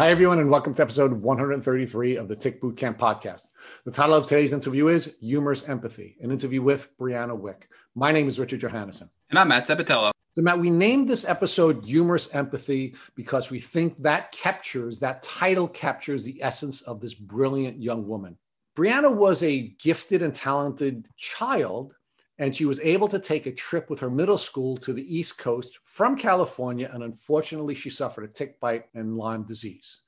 Hi, everyone, and welcome to episode 133 of the Tick Bootcamp podcast. The title of today's interview is Humorous Empathy, an interview with Brianna Wick. My name is Richard Johannesson. And I'm Matt Cepatello. So, Matt, we named this episode Humorous Empathy because we think that captures, that title captures the essence of this brilliant young woman. Brianna was a gifted and talented child and she was able to take a trip with her middle school to the East Coast from California. And unfortunately, she suffered a tick bite and Lyme disease.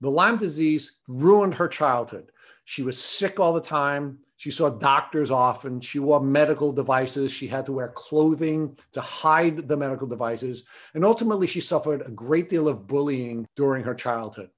The Lyme disease ruined her childhood. She was sick all the time. She saw doctors often. She wore medical devices. She had to wear clothing to hide the medical devices. And ultimately, she suffered a great deal of bullying during her childhood.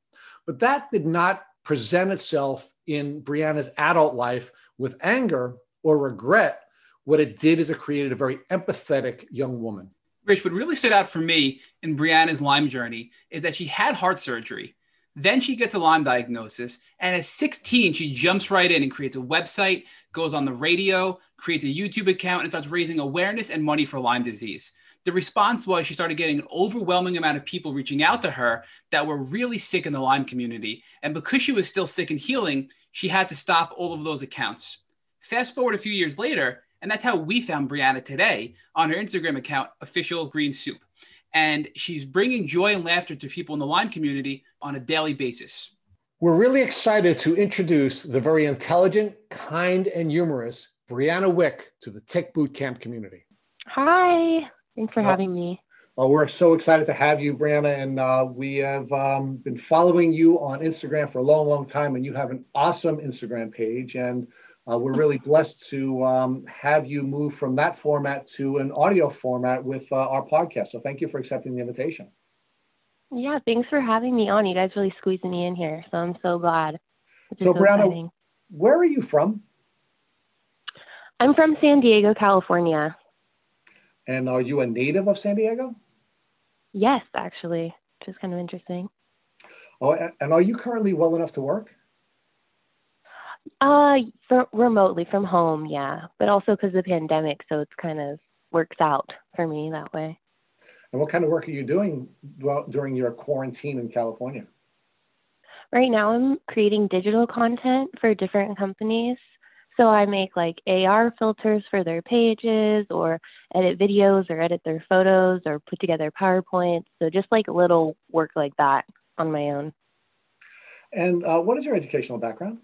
But that did not present itself in Brianna's adult life with anger or regret what it did is it created a very empathetic young woman. Rich, what really stood out for me in Brianna's Lyme journey is that she had heart surgery. Then she gets a Lyme diagnosis. And at 16, she jumps right in and creates a website, goes on the radio, creates a YouTube account, and starts raising awareness and money for Lyme disease. The response was she started getting an overwhelming amount of people reaching out to her that were really sick in the Lyme community. And because she was still sick and healing, she had to stop all of those accounts. Fast forward a few years later, and that's how we found Brianna today on her Instagram account, Official Green Soup. And she's bringing joy and laughter to people in the Lyme community on a daily basis. We're really excited to introduce the very intelligent, kind, and humorous Brianna Wick to the Tick Bootcamp community. Hi, thanks for having me. Well, we're so excited to have you, Brianna, and uh, we have um, been following you on Instagram for a long, long time, and you have an awesome Instagram page. And uh, we're really blessed to um, have you move from that format to an audio format with uh, our podcast. So thank you for accepting the invitation. Yeah, thanks for having me on. You guys really squeezed me in here, so I'm so glad. So, so Brianna, exciting. where are you from? I'm from San Diego, California. And are you a native of San Diego? Yes, actually, which is kind of interesting. Oh, and are you currently well enough to work? Uh, for, remotely from home, yeah, but also because of the pandemic, so it's kind of works out for me that way. And what kind of work are you doing during your quarantine in California? Right now, I'm creating digital content for different companies. So I make like AR filters for their pages, or edit videos, or edit their photos, or put together PowerPoints. So just like little work like that on my own. And uh, what is your educational background?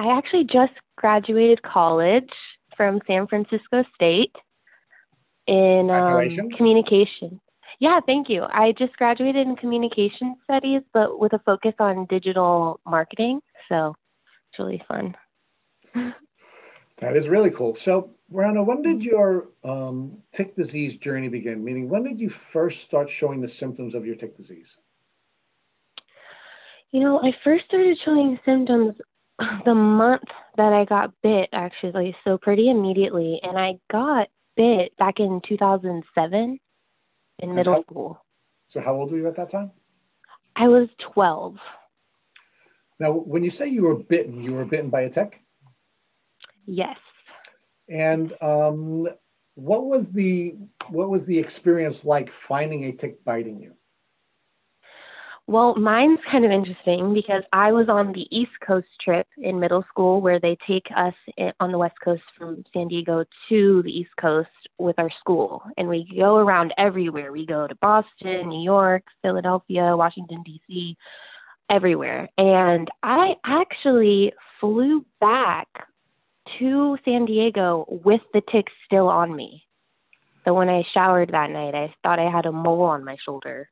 I actually just graduated college from San Francisco State in um, communication. Yeah, thank you. I just graduated in communication studies, but with a focus on digital marketing. So it's really fun. That is really cool. So, Rana, when did your um, tick disease journey begin? Meaning, when did you first start showing the symptoms of your tick disease? You know, I first started showing symptoms the month that I got bit, actually, so pretty immediately. And I got bit back in 2007 in middle how, school. So, how old were you at that time? I was 12. Now, when you say you were bitten, you were bitten by a tick? Yes. And um, what was the what was the experience like finding a tick biting you? Well, mine's kind of interesting because I was on the East Coast trip in middle school where they take us on the West Coast from San Diego to the East Coast with our school. And we go around everywhere. We go to Boston, New York, Philadelphia, Washington, D.C., everywhere. And I actually flew back to San Diego with the tick still on me. So when I showered that night, I thought I had a mole on my shoulder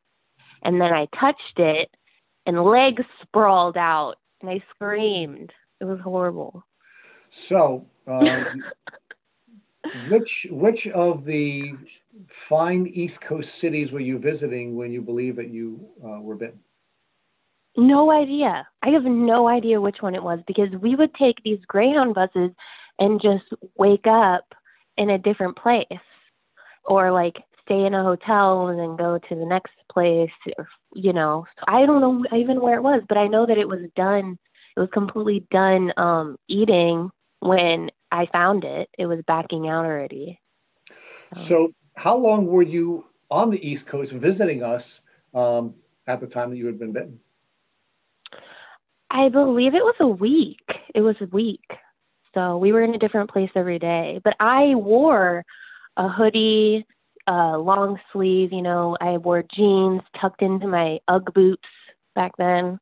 and then I touched it and legs sprawled out and I screamed. It was horrible. So, um, which which of the fine East Coast cities were you visiting when you believe that you uh, were bitten? No idea. I have no idea which one it was because we would take these Greyhound buses and just wake up in a different place or like stay in a hotel and then go to the next place or you know i don't know even where it was but i know that it was done it was completely done um eating when i found it it was backing out already so, so how long were you on the east coast visiting us um at the time that you had been bitten? I believe it was a week. It was a week. So we were in a different place every day. But I wore a hoodie, a long sleeve, you know, I wore jeans tucked into my Ugg boots back then.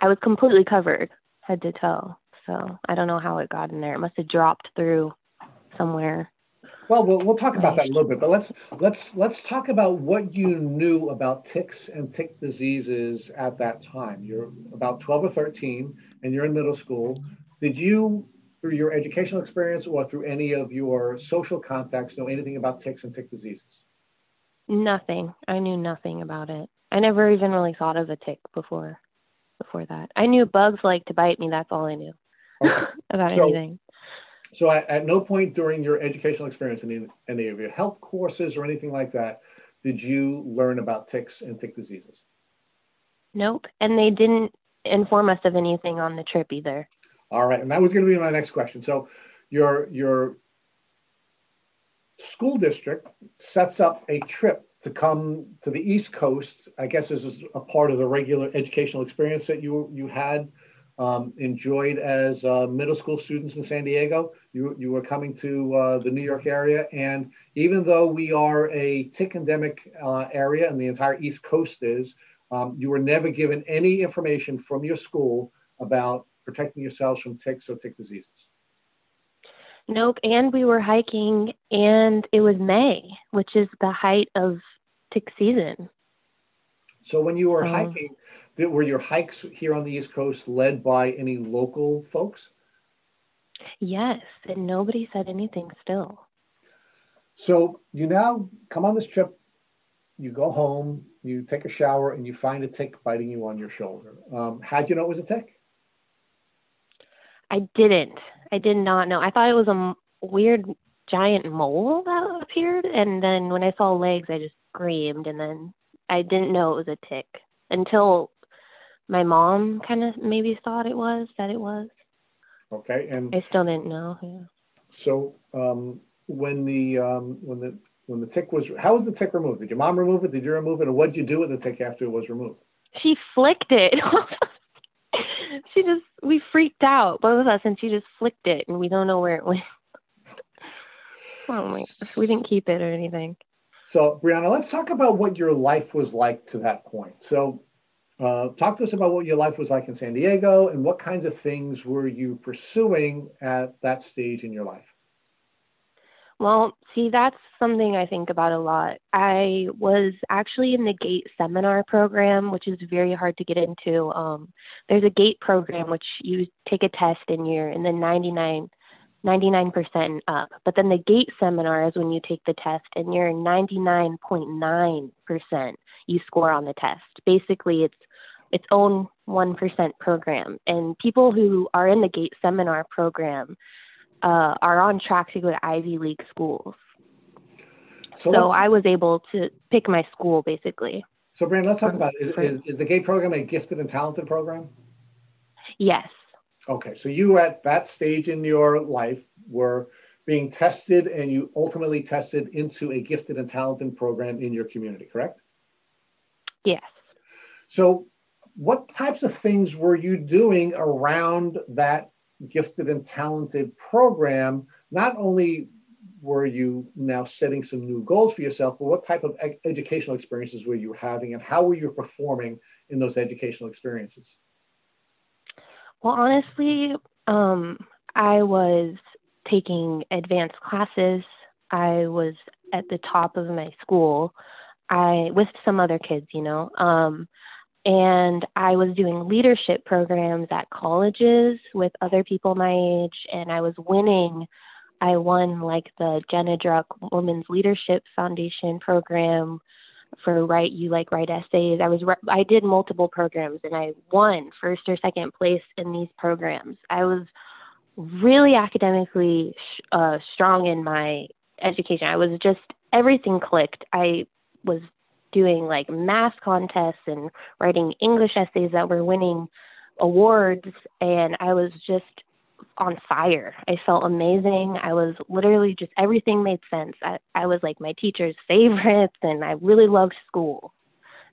I was completely covered head to toe. So I don't know how it got in there. It must have dropped through somewhere. Well, we'll we'll talk about that a little bit, but let's let's let's talk about what you knew about ticks and tick diseases at that time. You're about 12 or 13 and you're in middle school. Did you through your educational experience or through any of your social contacts know anything about ticks and tick diseases? Nothing. I knew nothing about it. I never even really thought of a tick before before that. I knew bugs like to bite me, that's all I knew okay. about so, anything. So at, at, no point during your educational experience, any any of your health courses or anything like that, did you learn about ticks and tick diseases? Nope, and they didn't inform us of anything on the trip either. All right, and that was going to be my next question. So your your school district sets up a trip to come to the East Coast. I guess this is a part of the regular educational experience that you you had um, enjoyed as uh, middle school students in San Diego. You, you were coming to uh, the New York area. And even though we are a tick endemic uh, area and the entire East Coast is, um, you were never given any information from your school about protecting yourselves from ticks or tick diseases. Nope. And we were hiking, and it was May, which is the height of tick season. So when you were um, hiking, were your hikes here on the East Coast led by any local folks? Yes, and nobody said anything still. So you now come on this trip, you go home, you take a shower, and you find a tick biting you on your shoulder. Um, how'd you know it was a tick? I didn't. I did not know. I thought it was a weird giant mole that appeared, and then when I saw legs, I just screamed, and then I didn't know it was a tick until my mom kind of maybe thought it was that it was. Okay, and I still didn't know. Yeah. So um, when the um, when the when the tick was how was the tick removed? Did your mom remove it? Did you remove it? Or what did you do with the tick after it was removed? She flicked it. she just we freaked out both of us, and she just flicked it, and we don't know where it went. oh my gosh, we didn't keep it or anything. So Brianna, let's talk about what your life was like to that point. So uh, talk to us about what your life was like in San Diego and what kinds of things were you pursuing at that stage in your life? Well, see, that's something I think about a lot. I was actually in the GATE seminar program, which is very hard to get into. Um, there's a GATE program which you take a test and you're in the 99, 99% up. But then the GATE seminar is when you take the test and you're 99.9% you score on the test. Basically, it's its own 1% program. And people who are in the GATE seminar program uh, are on track to go to Ivy League schools. So, so I was able to pick my school basically. So, Brianna, let's talk about is, is, is the GATE program a gifted and talented program? Yes. Okay, so you at that stage in your life were being tested and you ultimately tested into a gifted and talented program in your community, correct? Yes. So what types of things were you doing around that gifted and talented program? Not only were you now setting some new goals for yourself, but what type of ed- educational experiences were you having and how were you performing in those educational experiences? Well, honestly, um, I was taking advanced classes. I was at the top of my school. I with some other kids, you know. Um, and I was doing leadership programs at colleges with other people my age, and I was winning. I won like the Jenna Druck Women's Leadership Foundation program for write you like write essays. I was I did multiple programs and I won first or second place in these programs. I was really academically uh, strong in my education. I was just everything clicked. I was doing like math contests and writing English essays that were winning awards and I was just on fire. I felt amazing. I was literally just everything made sense. I, I was like my teacher's favorites and I really loved school.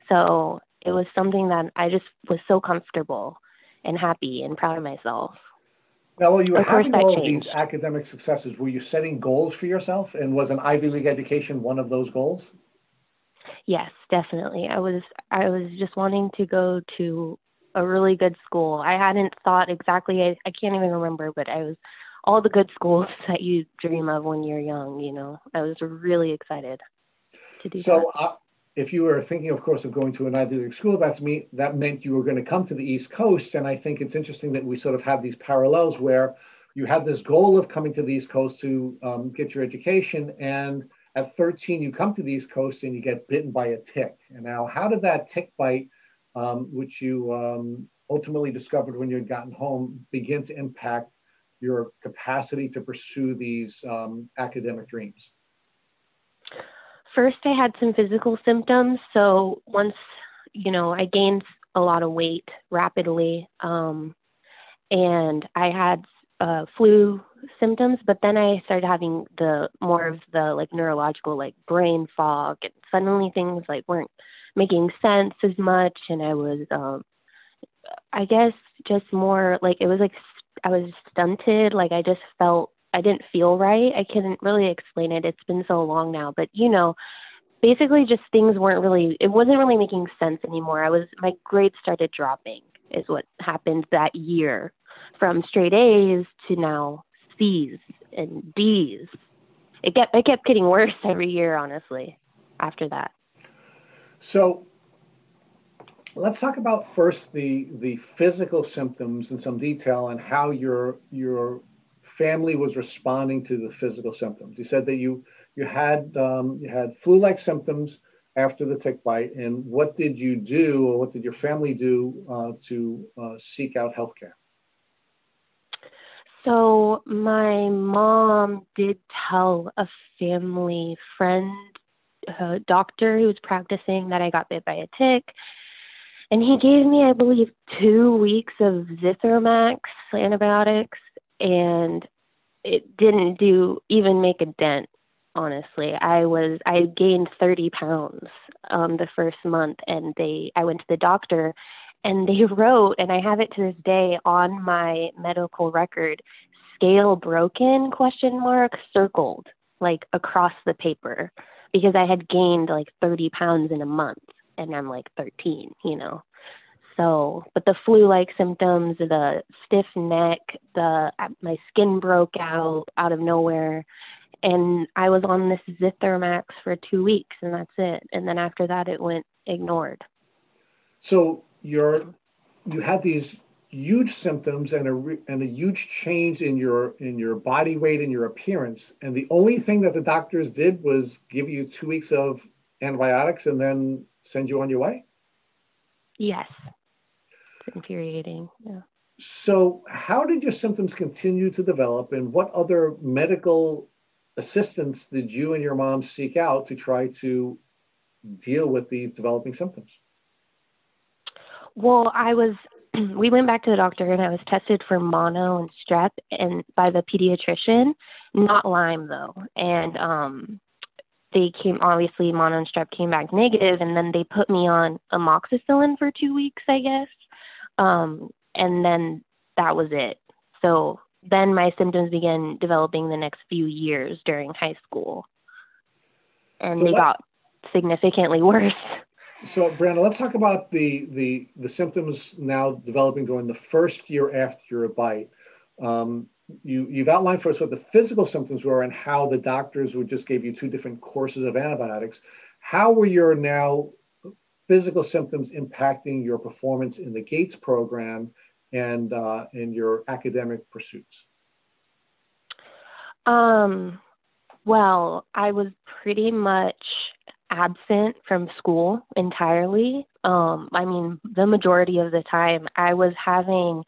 So it was something that I just was so comfortable and happy and proud of myself. Now, while you were having all of these academic successes, were you setting goals for yourself? And was an Ivy League education one of those goals? Yes, definitely. I was I was just wanting to go to a really good school. I hadn't thought exactly. I, I can't even remember, but I was all the good schools that you dream of when you're young. You know, I was really excited to do so, that. Uh, if you were thinking, of course, of going to an Ivy League school, that's me. That meant you were going to come to the East Coast, and I think it's interesting that we sort of have these parallels where you had this goal of coming to the East Coast to um, get your education, and at 13 you come to the East Coast and you get bitten by a tick. And now, how did that tick bite, um, which you um, ultimately discovered when you had gotten home, begin to impact your capacity to pursue these um, academic dreams? first I had some physical symptoms. So once, you know, I gained a lot of weight rapidly. Um, and I had uh, flu symptoms, but then I started having the more of the like neurological, like brain fog, and suddenly things like weren't making sense as much. And I was, um, I guess, just more like it was like I was stunted. Like I just felt I didn't feel right. I couldn't really explain it. It's been so long now, but you know, basically just things weren't really it wasn't really making sense anymore. I was my grades started dropping is what happened that year from straight A's to now C's and D's. It kept it kept getting worse every year honestly after that. So let's talk about first the the physical symptoms in some detail and how your your family was responding to the physical symptoms. You said that you you had um, you had flu-like symptoms after the tick bite, and what did you do, or what did your family do uh, to uh, seek out healthcare? So my mom did tell a family friend, a doctor who was practicing, that I got bit by a tick. And he gave me, I believe, two weeks of Zithromax antibiotics and it didn't do even make a dent honestly i was i gained 30 pounds um the first month and they i went to the doctor and they wrote and i have it to this day on my medical record scale broken question mark circled like across the paper because i had gained like 30 pounds in a month and i'm like 13 you know so, but the flu-like symptoms, the stiff neck, the uh, my skin broke out out of nowhere, and I was on this Zithromax for two weeks, and that's it. And then after that, it went ignored. So you're you had these huge symptoms and a and a huge change in your in your body weight and your appearance, and the only thing that the doctors did was give you two weeks of antibiotics and then send you on your way. Yes infuriating. Yeah. So, how did your symptoms continue to develop, and what other medical assistance did you and your mom seek out to try to deal with these developing symptoms? Well, I was. We went back to the doctor, and I was tested for mono and strep, and by the pediatrician, not Lyme though. And um, they came obviously mono and strep came back negative, and then they put me on amoxicillin for two weeks, I guess. Um, and then that was it. So then my symptoms began developing the next few years during high school. And so they got significantly worse. So Brianna, let's talk about the, the the symptoms now developing during the first year after your bite. Um, you you've outlined for us what the physical symptoms were and how the doctors would just gave you two different courses of antibiotics. How were your now physical symptoms impacting your performance in the Gates program and uh, in your academic pursuits? Um, well, I was pretty much absent from school entirely. Um, I mean, the majority of the time, I was having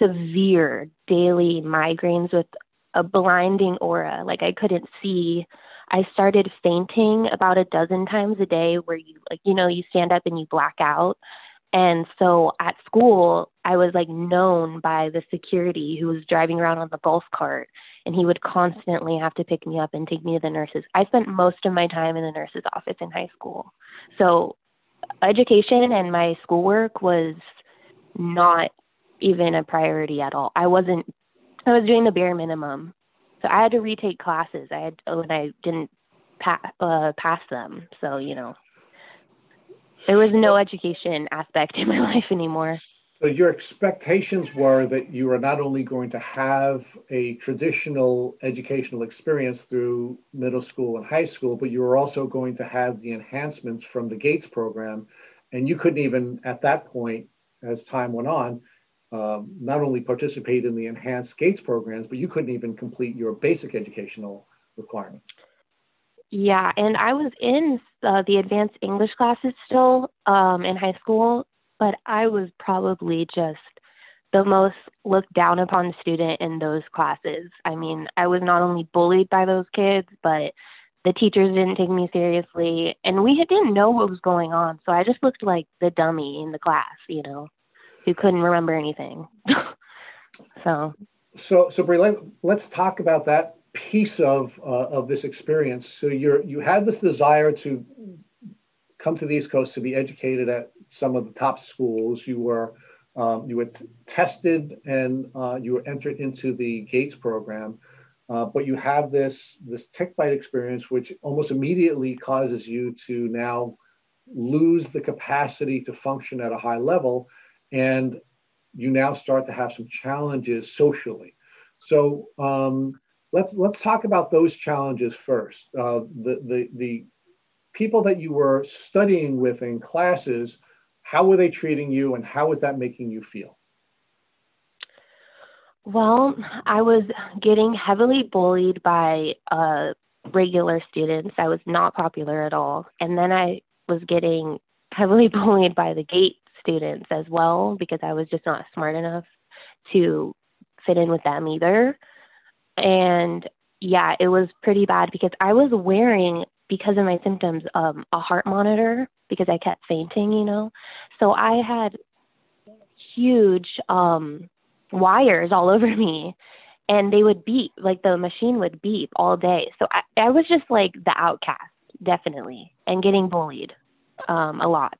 severe daily migraines with a blinding aura. Like I couldn't see I started fainting about a dozen times a day where you like you know you stand up and you black out. And so at school, I was like known by the security who was driving around on the golf cart, and he would constantly have to pick me up and take me to the nurses. I spent most of my time in the nurse's office in high school. So education and my schoolwork was not even a priority at all. I wasn't. I was doing the bare minimum, so I had to retake classes. I had when I didn't pa- uh, pass them. So you know, there was no education aspect in my life anymore. So your expectations were that you were not only going to have a traditional educational experience through middle school and high school, but you were also going to have the enhancements from the Gates program. And you couldn't even, at that point, as time went on, um, not only participate in the enhanced Gates programs, but you couldn't even complete your basic educational requirements. Yeah, and I was in uh, the advanced English classes still um, in high school, but I was probably just the most looked down upon student in those classes. I mean, I was not only bullied by those kids, but the teachers didn't take me seriously, and we didn't know what was going on. So I just looked like the dummy in the class, you know, who couldn't remember anything. so, so, so Brie, let, let's talk about that piece of uh, of this experience. So you're you had this desire to come to the East Coast to be educated at some of the top schools. You were um, you were t- tested and uh, you were entered into the Gates program, uh, but you have this this tick bite experience, which almost immediately causes you to now lose the capacity to function at a high level, and you now start to have some challenges socially. So um, let's let's talk about those challenges first. Uh, the the the people that you were studying with in classes how were they treating you and how was that making you feel? Well, I was getting heavily bullied by uh, regular students. I was not popular at all. And then I was getting heavily bullied by the gate students as well because I was just not smart enough to fit in with them either. And yeah, it was pretty bad because I was wearing because of my symptoms um, a heart monitor because I kept fainting, you know. So I had huge um, wires all over me and they would beep, like the machine would beep all day. So I, I was just like the outcast, definitely, and getting bullied um, a lot.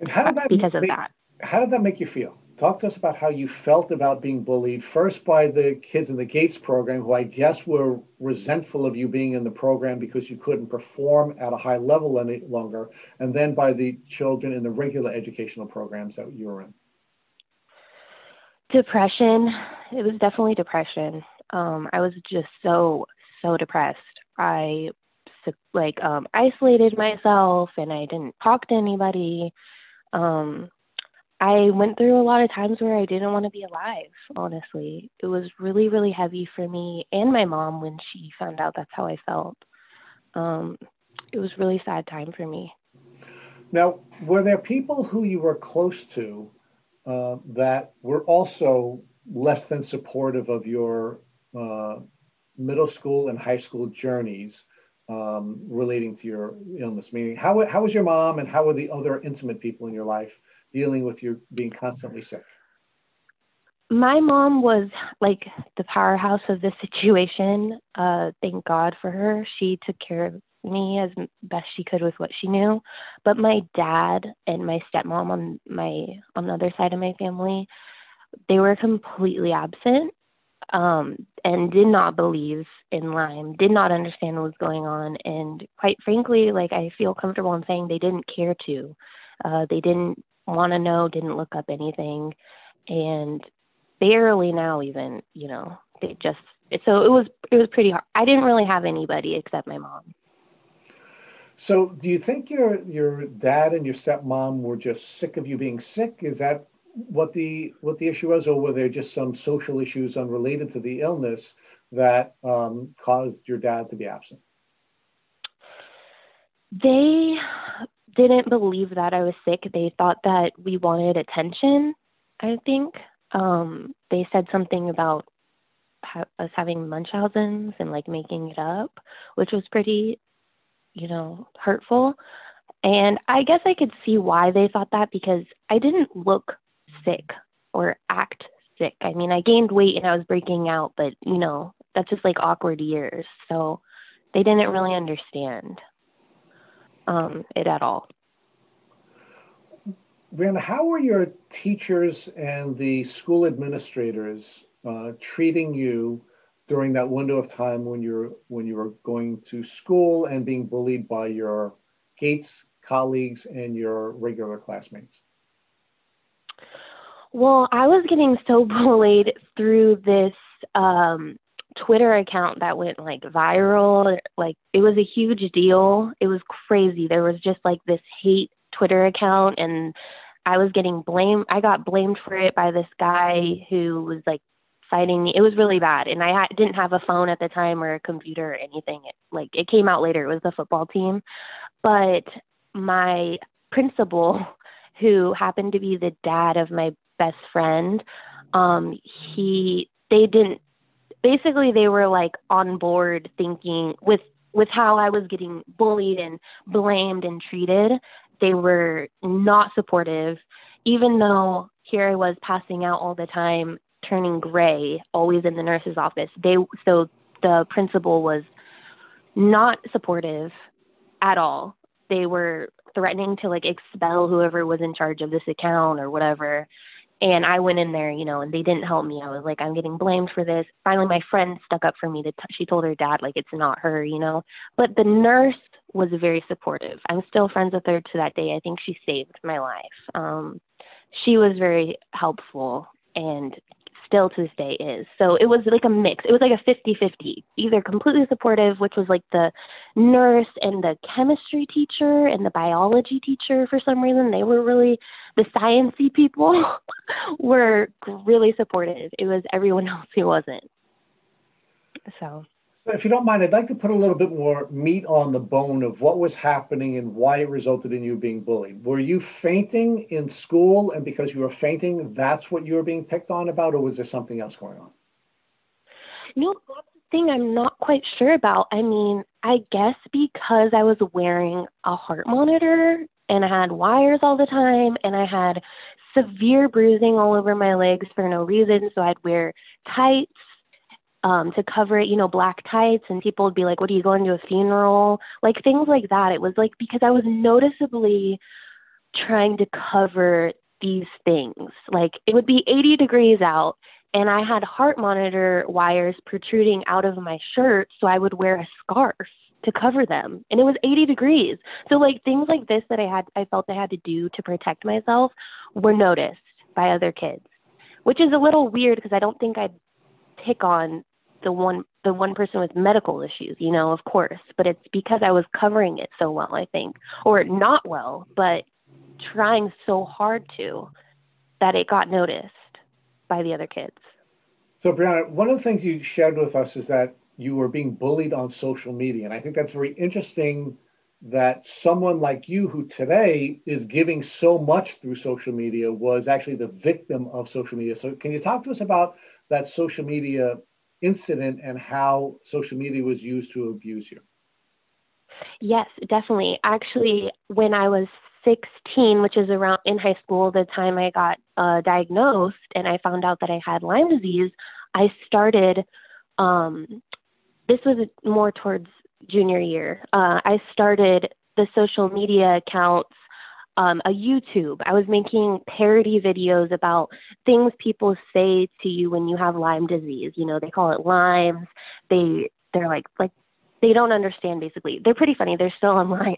And how did that because make, of that? How did that make you feel? Talk to us about how you felt about being bullied, first by the kids in the Gates program, who I guess were resentful of you being in the program because you couldn't perform at a high level any longer, and then by the children in the regular educational programs that you were in. Depression. It was definitely depression. Um, I was just so, so depressed. I like um, isolated myself and I didn't talk to anybody. Um, I went through a lot of times where I didn't want to be alive, honestly. It was really, really heavy for me and my mom when she found out that's how I felt. Um, it was really sad time for me. Now, were there people who you were close to uh, that were also less than supportive of your uh, middle school and high school journeys um, relating to your illness? Meaning, how, how was your mom and how were the other intimate people in your life dealing with you being constantly sick? My mom was like the powerhouse of this situation. Uh, thank God for her. She took care of me as best she could with what she knew. But my dad and my stepmom on my on the other side of my family, they were completely absent um, and did not believe in Lyme, did not understand what was going on, and quite frankly, like I feel comfortable in saying they didn't care to. Uh, they didn't want to know, didn't look up anything, and barely now even, you know, they just so it was it was pretty hard. I didn't really have anybody except my mom. So, do you think your your dad and your stepmom were just sick of you being sick? Is that what the what the issue was, or were there just some social issues unrelated to the illness that um, caused your dad to be absent? They didn't believe that I was sick. They thought that we wanted attention, I think. Um, they said something about ha- us having Munchausen's and like making it up, which was pretty, you know, hurtful. And I guess I could see why they thought that because I didn't look sick or act sick. I mean, I gained weight and I was breaking out, but you know, that's just like awkward years. So they didn't really understand um, it at all. Brianna, how were your teachers and the school administrators uh, treating you during that window of time when you're when you were going to school and being bullied by your Gates colleagues and your regular classmates? Well, I was getting so bullied through this um, Twitter account that went like viral. Like it was a huge deal. It was crazy. There was just like this hate Twitter account and I was getting blamed. I got blamed for it by this guy who was like fighting me. It was really bad. And I ha- didn't have a phone at the time or a computer or anything. It, like it came out later. It was the football team. But my principal, who happened to be the dad of my best friend, um, he, they didn't, basically they were like on board thinking with, with how I was getting bullied and blamed and treated they were not supportive, even though here I was passing out all the time, turning gray, always in the nurse's office. They so the principal was not supportive at all. They were threatening to like expel whoever was in charge of this account or whatever. And I went in there, you know, and they didn't help me. I was like, I'm getting blamed for this. Finally, my friend stuck up for me. To t- she told her dad, like, it's not her, you know. But the nurse was very supportive. I'm still friends with her to that day. I think she saved my life. Um, she was very helpful and still to this day is. So it was like a mix. It was like a 50 50, either completely supportive, which was like the nurse and the chemistry teacher and the biology teacher for some reason. They were really, the sciencey people were really supportive. It was everyone else who wasn't. So if you don't mind, I'd like to put a little bit more meat on the bone of what was happening and why it resulted in you being bullied. Were you fainting in school, and because you were fainting, that's what you were being picked on about, or was there something else going on? No, that's the thing I'm not quite sure about. I mean, I guess because I was wearing a heart monitor and I had wires all the time and I had severe bruising all over my legs for no reason. So I'd wear tights um, to cover it, you know, black tights, and people would be like, "What are you going to a funeral?" Like things like that. It was like because I was noticeably trying to cover these things. Like it would be 80 degrees out, and I had heart monitor wires protruding out of my shirt, so I would wear a scarf to cover them and it was 80 degrees so like things like this that i had i felt i had to do to protect myself were noticed by other kids which is a little weird because i don't think i'd pick on the one the one person with medical issues, you know, of course, but it's because I was covering it so well, I think, or not well, but trying so hard to that it got noticed by the other kids. So, Brianna, one of the things you shared with us is that you were being bullied on social media. And I think that's very interesting that someone like you, who today is giving so much through social media, was actually the victim of social media. So, can you talk to us about that social media incident and how social media was used to abuse you? Yes, definitely. Actually, when I was 16, which is around in high school, the time I got uh, diagnosed and I found out that I had Lyme disease, I started. Um, this was more towards junior year. Uh, I started the social media accounts um, a YouTube. I was making parody videos about things people say to you when you have Lyme disease. You know, they call it Lyme's. They they're like like they don't understand basically. They're pretty funny. They're still online.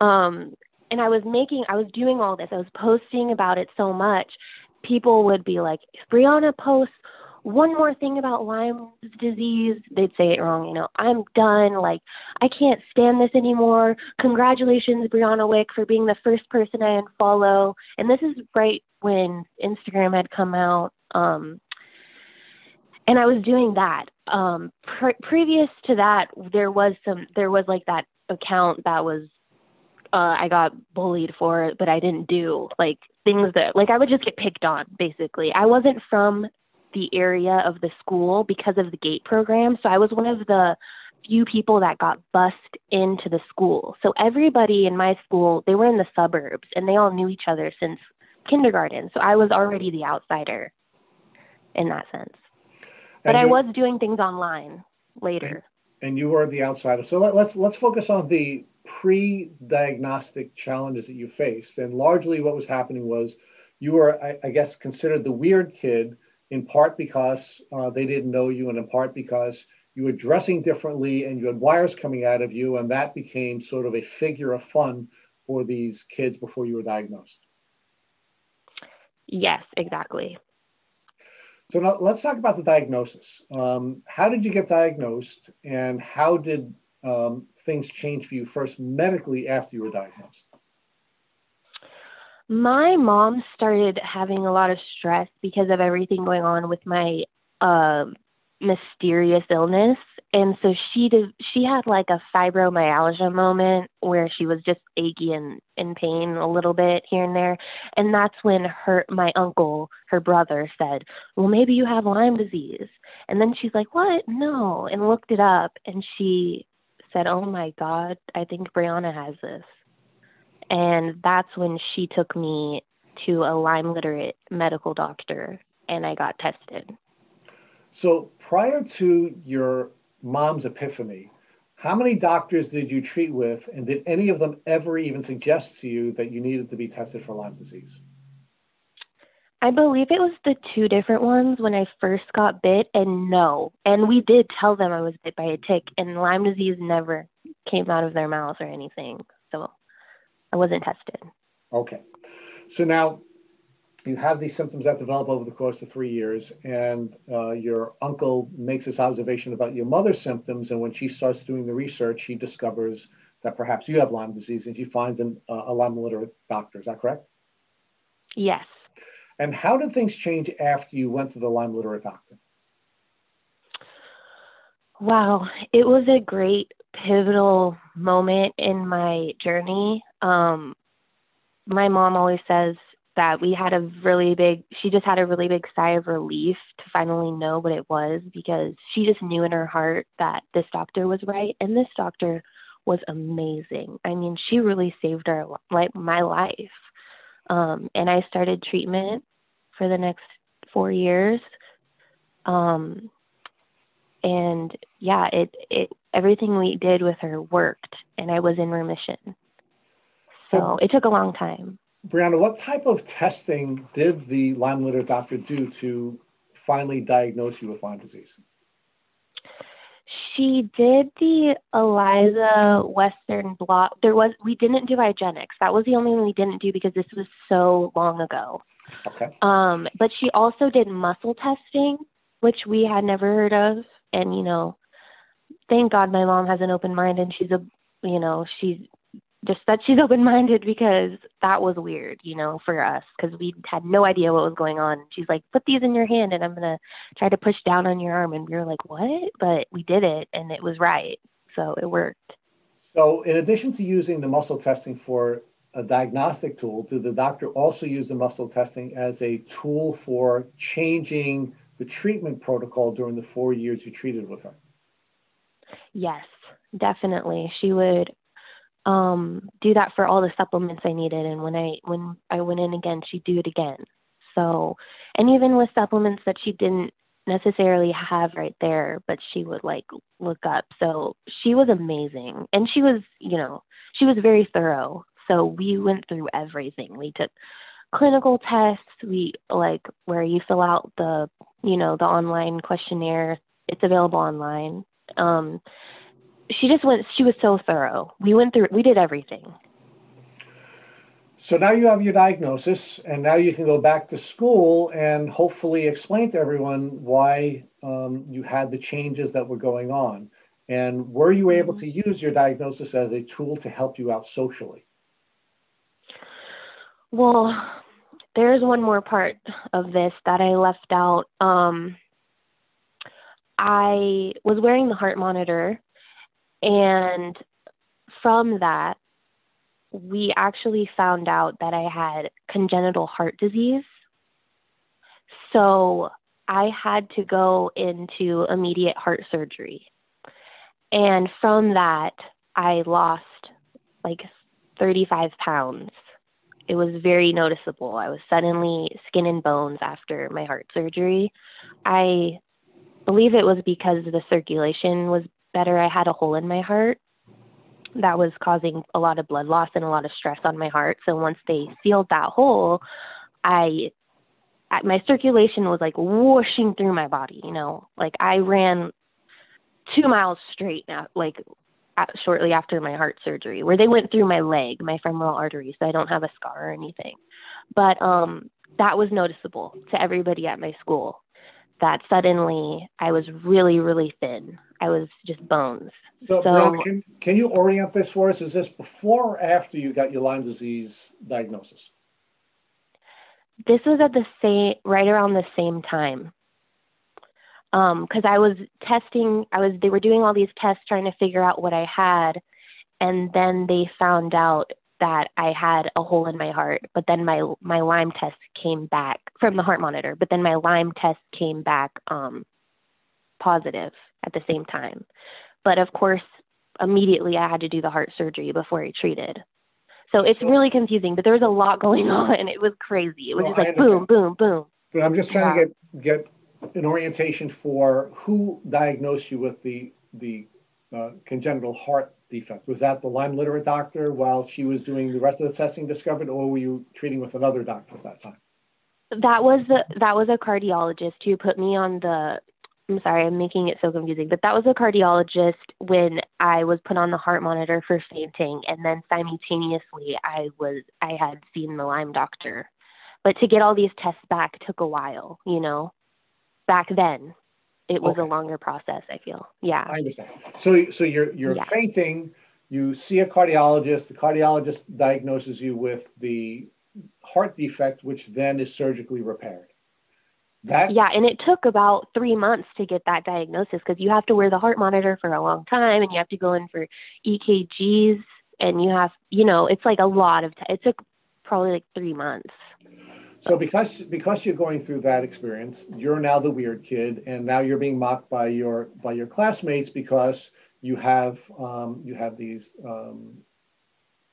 Um, and I was making, I was doing all this. I was posting about it so much. People would be like, Brianna posts one more thing about Lyme disease, they'd say it wrong. You know, I'm done. Like, I can't stand this anymore. Congratulations, Brianna Wick, for being the first person I unfollow. And this is right when Instagram had come out. Um, and I was doing that. Um, pre- previous to that, there was some, there was like that account that was, uh, I got bullied for but I didn't do like things that, like, I would just get picked on basically. I wasn't from the area of the school because of the gate program. So I was one of the few people that got bussed into the school. So everybody in my school, they were in the suburbs and they all knew each other since kindergarten. So I was already the outsider in that sense. But I was doing things online later. And, and you were the outsider. So let, let's let's focus on the pre-diagnostic challenges that you faced, and largely what was happening was you were, I, I guess, considered the weird kid in part because uh, they didn't know you, and in part because you were dressing differently and you had wires coming out of you, and that became sort of a figure of fun for these kids before you were diagnosed. Yes, exactly. So now let's talk about the diagnosis. Um, how did you get diagnosed, and how did um, things change for you first medically after you were diagnosed? My mom started having a lot of stress because of everything going on with my uh, mysterious illness. And so she did she had like a fibromyalgia moment where she was just achy and in pain a little bit here and there. And that's when her my uncle her brother said well maybe you have lyme disease. And then she's like what? No. And looked it up and she said oh my god i think brianna has this and that's when she took me to a lyme literate medical doctor and i got tested so prior to your mom's epiphany, how many doctors did you treat with, and did any of them ever even suggest to you that you needed to be tested for Lyme disease? I believe it was the two different ones when I first got bit, and no. And we did tell them I was bit by a tick, and Lyme disease never came out of their mouths or anything. I wasn't tested. Okay. So now you have these symptoms that develop over the course of three years, and uh, your uncle makes this observation about your mother's symptoms. And when she starts doing the research, she discovers that perhaps you have Lyme disease, and she finds an, uh, a Lyme literate doctor. Is that correct? Yes. And how did things change after you went to the Lyme literate doctor? Wow, it was a great pivotal moment in my journey. Um, my mom always says that we had a really big she just had a really big sigh of relief to finally know what it was because she just knew in her heart that this doctor was right and this doctor was amazing. I mean she really saved our like my life. Um and i started treatment for the next four years. Um and yeah it it everything we did with her worked and i was in remission so it took a long time Brianna, what type of testing did the Lyme literate doctor do to finally diagnose you with Lyme disease? She did the ELISA Western blot. There was we didn't do IGeneX. That was the only one we didn't do because this was so long ago. Okay. Um, but she also did muscle testing, which we had never heard of. And you know, thank God my mom has an open mind and she's a you know she's just that she's open minded because that was weird, you know, for us because we had no idea what was going on. She's like, put these in your hand and I'm going to try to push down on your arm. And we were like, what? But we did it and it was right. So it worked. So, in addition to using the muscle testing for a diagnostic tool, did the doctor also use the muscle testing as a tool for changing the treatment protocol during the four years you treated with her? Yes, definitely. She would um, do that for all the supplements I needed. And when I when I went in again, she'd do it again. So, and even with supplements that she didn't necessarily have right there, but she would like look up. So she was amazing, and she was, you know, she was very thorough. So we went through everything. We took clinical tests. We like where you fill out the, you know, the online questionnaire. It's available online. Um, she just went she was so thorough. We went through we did everything. So now you have your diagnosis and now you can go back to school and hopefully explain to everyone why um, you had the changes that were going on. And were you able to use your diagnosis as a tool to help you out socially? Well there's one more part of this that i left out. Um, i was wearing the heart monitor and from that, we actually found out that I had congenital heart disease. So I had to go into immediate heart surgery. And from that, I lost like 35 pounds. It was very noticeable. I was suddenly skin and bones after my heart surgery. I believe it was because the circulation was better. I had a hole in my heart. that was causing a lot of blood loss and a lot of stress on my heart. So once they sealed that hole, I my circulation was like whooshing through my body, you know, like I ran two miles straight now, like shortly after my heart surgery, where they went through my leg, my femoral artery, so I don't have a scar or anything. But um, that was noticeable to everybody at my school. That suddenly I was really, really thin. I was just bones. So, so can, can you orient this for us? Is this before or after you got your Lyme disease diagnosis? This was at the same, right around the same time. Um, cause I was testing, I was, they were doing all these tests trying to figure out what I had. And then they found out that I had a hole in my heart, but then my, my Lyme test came back from the heart monitor, but then my Lyme test came back, um, positive at the same time. But of course, immediately I had to do the heart surgery before I treated. So it's so, really confusing, but there was a lot going on. And it was crazy. It was just like boom, boom, boom. But I'm just trying yeah. to get get an orientation for who diagnosed you with the the uh, congenital heart defect. Was that the Lyme literate doctor while she was doing the rest of the testing discovered, or were you treating with another doctor at that time? That was the that was a cardiologist who put me on the I'm sorry, I'm making it so confusing, but that was a cardiologist when I was put on the heart monitor for fainting, and then simultaneously I was I had seen the Lyme doctor. But to get all these tests back took a while, you know. Back then, it was okay. a longer process. I feel, yeah. I understand. So, so you're you're yeah. fainting. You see a cardiologist. The cardiologist diagnoses you with the heart defect, which then is surgically repaired. That yeah, and it took about three months to get that diagnosis because you have to wear the heart monitor for a long time, and you have to go in for EKGs, and you have, you know, it's like a lot of. T- it took probably like three months. So because because you're going through that experience, you're now the weird kid, and now you're being mocked by your by your classmates because you have um, you have these um,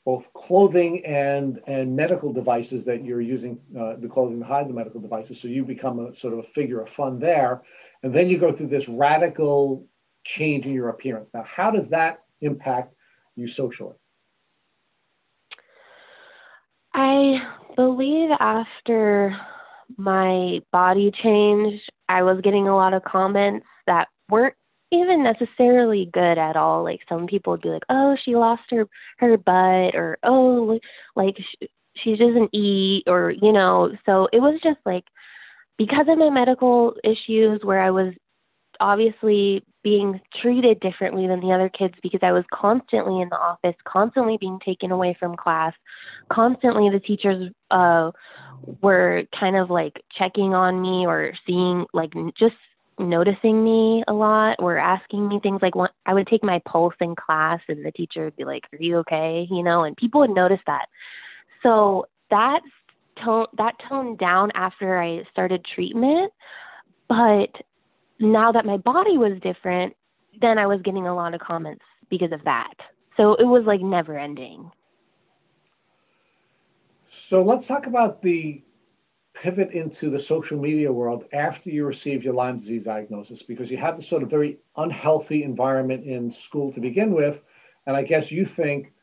both clothing and and medical devices that you're using uh, the clothing to hide the medical devices. So you become a sort of a figure of fun there, and then you go through this radical change in your appearance. Now, how does that impact you socially? I believe after my body change, I was getting a lot of comments that weren't even necessarily good at all. Like some people would be like, "Oh, she lost her her butt," or "Oh, like she, she doesn't eat," or you know. So it was just like because of my medical issues, where I was obviously being treated differently than the other kids because I was constantly in the office, constantly being taken away from class, constantly the teachers uh were kind of like checking on me or seeing like just noticing me a lot or asking me things like what I would take my pulse in class and the teacher would be like, Are you okay? You know, and people would notice that. So that tone that toned down after I started treatment. But now that my body was different, then I was getting a lot of comments because of that. So it was like never ending. So let's talk about the pivot into the social media world after you receive your Lyme disease diagnosis because you have this sort of very unhealthy environment in school to begin with. And I guess you think,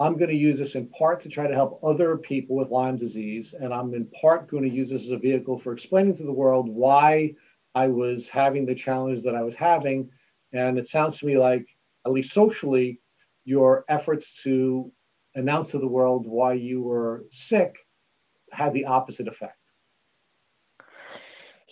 I'm going to use this in part to try to help other people with Lyme disease. And I'm in part going to use this as a vehicle for explaining to the world why I was having the challenges that I was having. And it sounds to me like, at least socially, your efforts to announce to the world why you were sick had the opposite effect.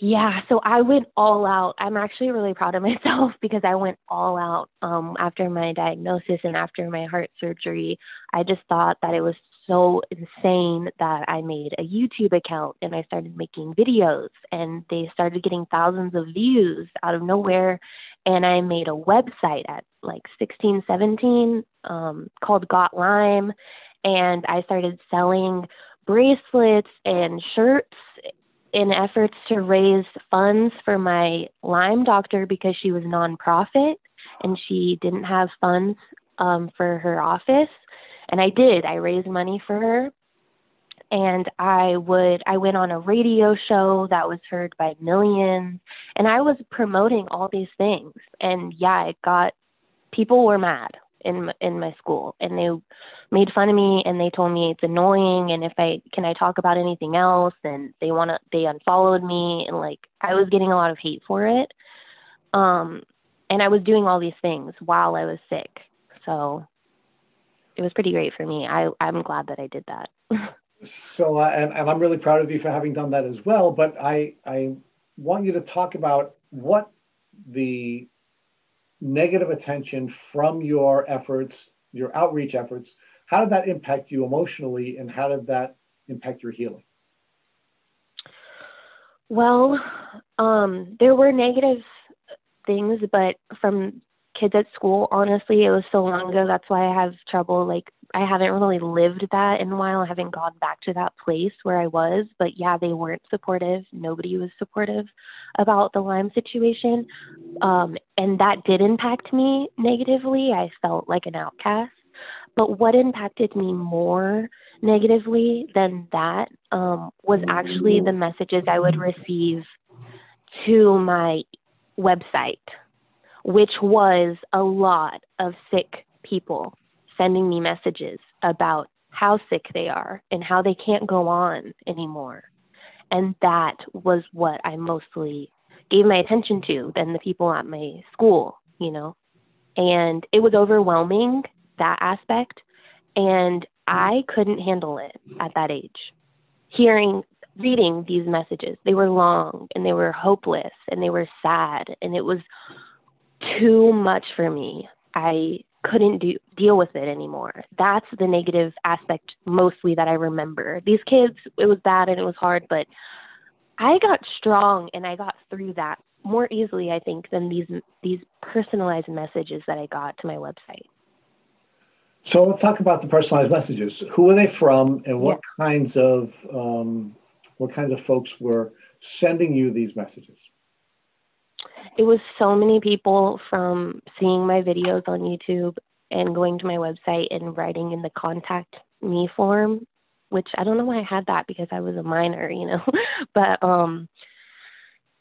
Yeah, so I went all out. I'm actually really proud of myself because I went all out um, after my diagnosis and after my heart surgery. I just thought that it was so insane that I made a YouTube account and I started making videos and they started getting thousands of views out of nowhere. And I made a website at like 16, 17 um, called Got Lyme, And I started selling bracelets and shirts in efforts to raise funds for my Lyme doctor because she was nonprofit and she didn't have funds um, for her office. And I did. I raised money for her. And I would, I went on a radio show that was heard by millions. And I was promoting all these things. And yeah, it got, people were mad. In in my school, and they made fun of me and they told me it's annoying and if I can I talk about anything else and they want to they unfollowed me and like I was getting a lot of hate for it. Um and I was doing all these things while I was sick. So it was pretty great for me. I I'm glad that I did that. so uh, and, and I'm really proud of you for having done that as well, but I I want you to talk about what the negative attention from your efforts, your outreach efforts how did that impact you emotionally and how did that impact your healing? Well, um, there were negative things, but from kids at school, honestly, it was so long ago. That's why I have trouble. Like, I haven't really lived that in a while. I haven't gone back to that place where I was. But yeah, they weren't supportive. Nobody was supportive about the Lyme situation. Um, and that did impact me negatively. I felt like an outcast. But what impacted me more negatively than that um, was actually the messages I would receive to my website, which was a lot of sick people sending me messages about how sick they are and how they can't go on anymore. And that was what I mostly gave my attention to than the people at my school, you know. And it was overwhelming that aspect. And I couldn't handle it at that age. Hearing, reading these messages, they were long and they were hopeless and they were sad. And it was too much for me. I couldn't do, deal with it anymore. That's the negative aspect mostly that I remember. These kids, it was bad and it was hard, but I got strong and I got through that more easily, I think, than these these personalized messages that I got to my website. So let's talk about the personalized messages. Who are they from, and what kinds of um, what kinds of folks were sending you these messages? It was so many people from seeing my videos on YouTube and going to my website and writing in the contact me form, which I don't know why I had that because I was a minor, you know. but um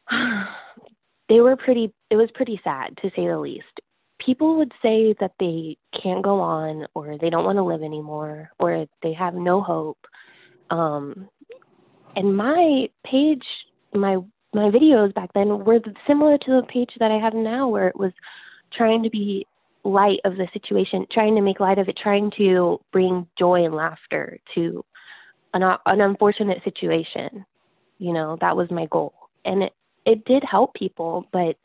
they were pretty it was pretty sad to say the least people would say that they can't go on or they don't want to live anymore or they have no hope um and my page my my videos back then were similar to the page that I have now where it was trying to be light of the situation trying to make light of it trying to bring joy and laughter to an an unfortunate situation. You know that was my goal. And it it did help people but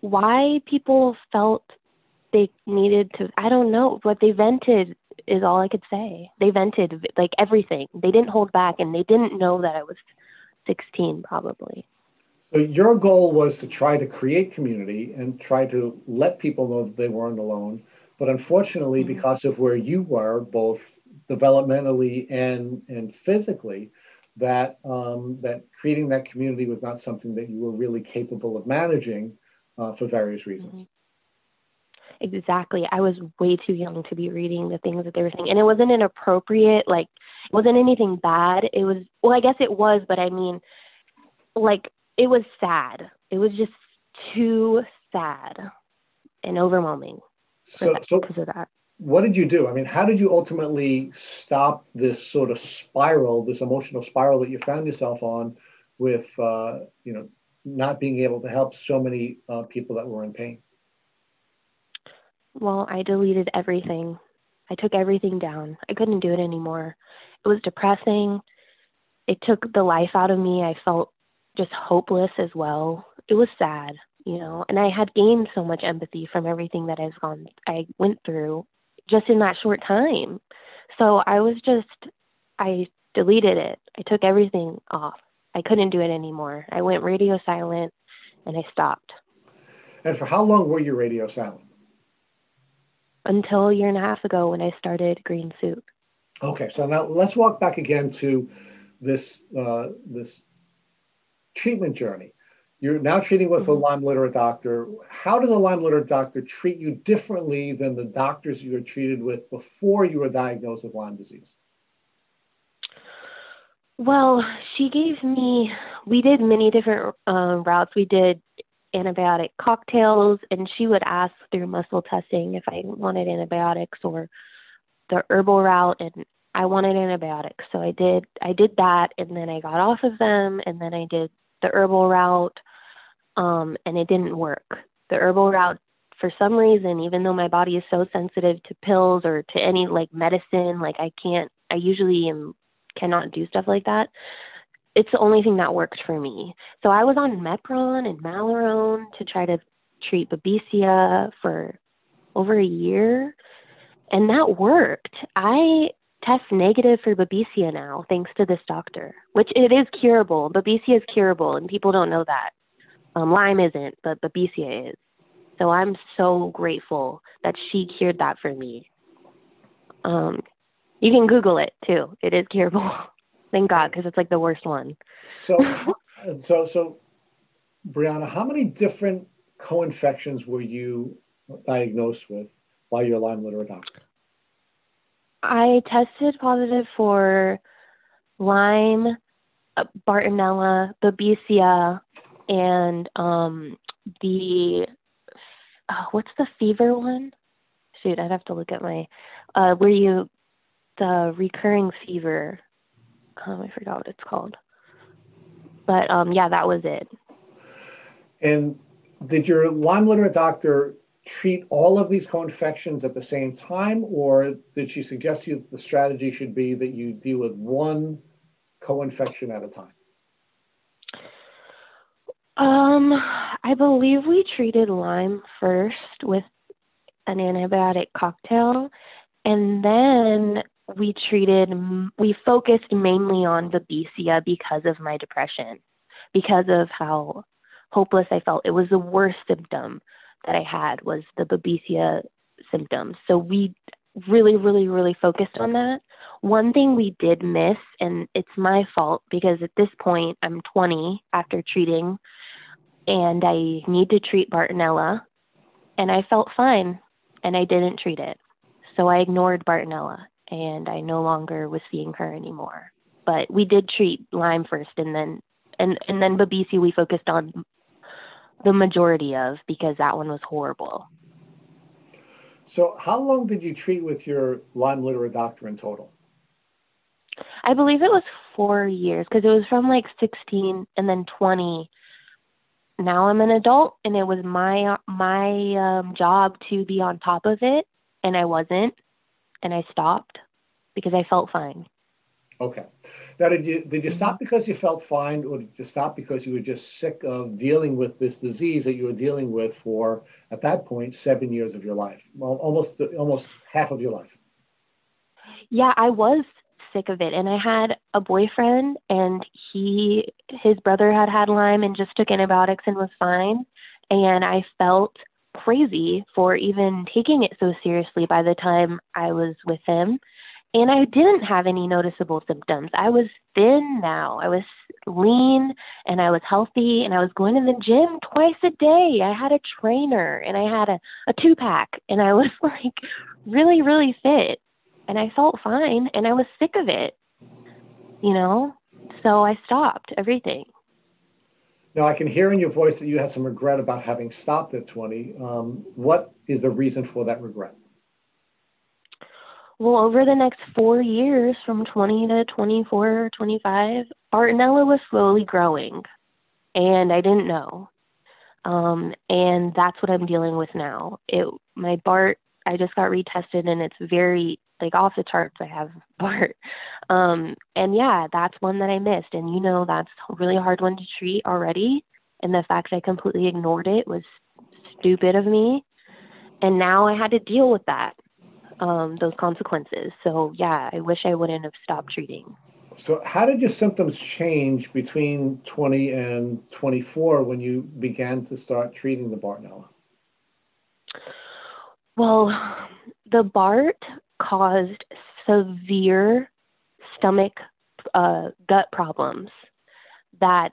why people felt they needed to i don't know. What they vented is all i could say. They vented like everything. They didn't hold back and they didn't know that i was 16 probably so your goal was to try to create community and try to let people know that they weren't alone but unfortunately mm-hmm. because of where you were both developmentally and and physically that um, that creating that community was not something that you were really capable of managing uh, for various reasons. Mm-hmm. Exactly. I was way too young to be reading the things that they were saying. And it wasn't inappropriate, like, it wasn't anything bad. It was, well, I guess it was, but I mean, like, it was sad. It was just too sad and overwhelming. So, that, so because of that. What did you do? I mean, how did you ultimately stop this sort of spiral, this emotional spiral that you found yourself on with, uh, you know, not being able to help so many uh, people that were in pain? Well, I deleted everything. I took everything down. I couldn't do it anymore. It was depressing. It took the life out of me. I felt just hopeless as well. It was sad, you know, and I had gained so much empathy from everything that I've gone I went through just in that short time. So I was just I deleted it. I took everything off. I couldn't do it anymore. I went radio silent and I stopped. And for how long were you radio silent? Until a year and a half ago when I started Green Soup. Okay, so now let's walk back again to this uh, this treatment journey. You're now treating with mm-hmm. a Lyme literate doctor. How does a Lyme literate doctor treat you differently than the doctors you were treated with before you were diagnosed with Lyme disease? Well, she gave me, we did many different uh, routes. We did antibiotic cocktails, and she would ask through muscle testing if I wanted antibiotics or the herbal route, and I wanted antibiotics. So I did I did that, and then I got off of them, and then I did the herbal route, um, and it didn't work. The herbal route, for some reason, even though my body is so sensitive to pills or to any like medicine, like I can't. I usually am cannot do stuff like that it's the only thing that worked for me. So I was on Mepron and Malarone to try to treat Babesia for over a year, and that worked. I test negative for Babesia now, thanks to this doctor, which it is curable. Babesia is curable, and people don't know that. Um, Lyme isn't, but Babesia is. So I'm so grateful that she cured that for me. Um, you can Google it too. It is curable. Thank God, because it's like the worst one. So, so, so, Brianna, how many different co-infections were you diagnosed with while you're a Lyme literate doctor? I tested positive for Lyme, uh, Bartonella, Babesia, and um, the uh, what's the fever one? Shoot, I'd have to look at my uh, where you the recurring fever um, I forgot what it's called. But um, yeah, that was it. And did your Lyme literate doctor treat all of these co-infections at the same time, or did she suggest to you that the strategy should be that you deal with one co-infection at a time? Um, I believe we treated Lyme first with an antibiotic cocktail, and then we treated, we focused mainly on Babesia because of my depression, because of how hopeless I felt. It was the worst symptom that I had was the Babesia symptoms. So we really, really, really focused on that. One thing we did miss, and it's my fault because at this point I'm 20 after treating, and I need to treat Bartonella, and I felt fine, and I didn't treat it. So I ignored Bartonella and I no longer was seeing her anymore. But we did treat Lyme first, and then and and then Babesia we focused on the majority of because that one was horrible. So, how long did you treat with your Lyme literate doctor in total? I believe it was four years because it was from like 16 and then 20. Now I'm an adult, and it was my my um, job to be on top of it, and I wasn't and I stopped because I felt fine. Okay. Now, did you did you stop because you felt fine, or did you stop because you were just sick of dealing with this disease that you were dealing with for at that point seven years of your life, well, almost almost half of your life? Yeah, I was sick of it, and I had a boyfriend, and he his brother had had Lyme and just took antibiotics and was fine, and I felt crazy for even taking it so seriously by the time I was with him. And I didn't have any noticeable symptoms. I was thin now. I was lean and I was healthy and I was going to the gym twice a day. I had a trainer and I had a, a two pack and I was like really, really fit. And I felt fine and I was sick of it, you know? So I stopped everything. Now, I can hear in your voice that you have some regret about having stopped at 20. Um, what is the reason for that regret? Well, over the next four years, from 20 to 24 or 25, Bartonella was slowly growing, and I didn't know. Um, and that's what I'm dealing with now. It my Bart, I just got retested, and it's very like off the charts. I have Bart, um, and yeah, that's one that I missed. And you know, that's a really hard one to treat already. And the fact I completely ignored it was stupid of me. And now I had to deal with that, um, those consequences. So yeah, I wish I wouldn't have stopped treating. So, how did your symptoms change between 20 and 24 when you began to start treating the Bartonella? Well, the Bart caused severe stomach uh, gut problems that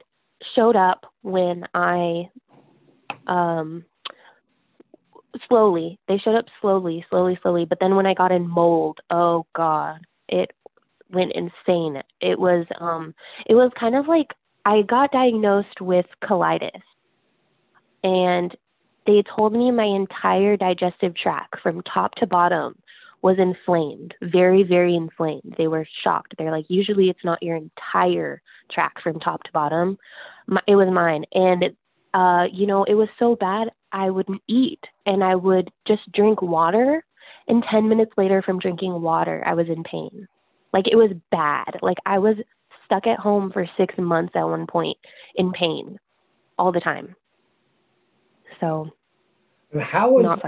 showed up when I um, slowly. They showed up slowly, slowly, slowly. But then when I got in mold, oh god, it went insane. It was um, it was kind of like I got diagnosed with colitis, and they told me my entire digestive tract from top to bottom was inflamed, very, very inflamed. They were shocked. They're like, usually it's not your entire tract from top to bottom. My, it was mine. And, it, uh, you know, it was so bad, I wouldn't eat and I would just drink water. And 10 minutes later, from drinking water, I was in pain. Like it was bad. Like I was stuck at home for six months at one point in pain all the time. So, and how was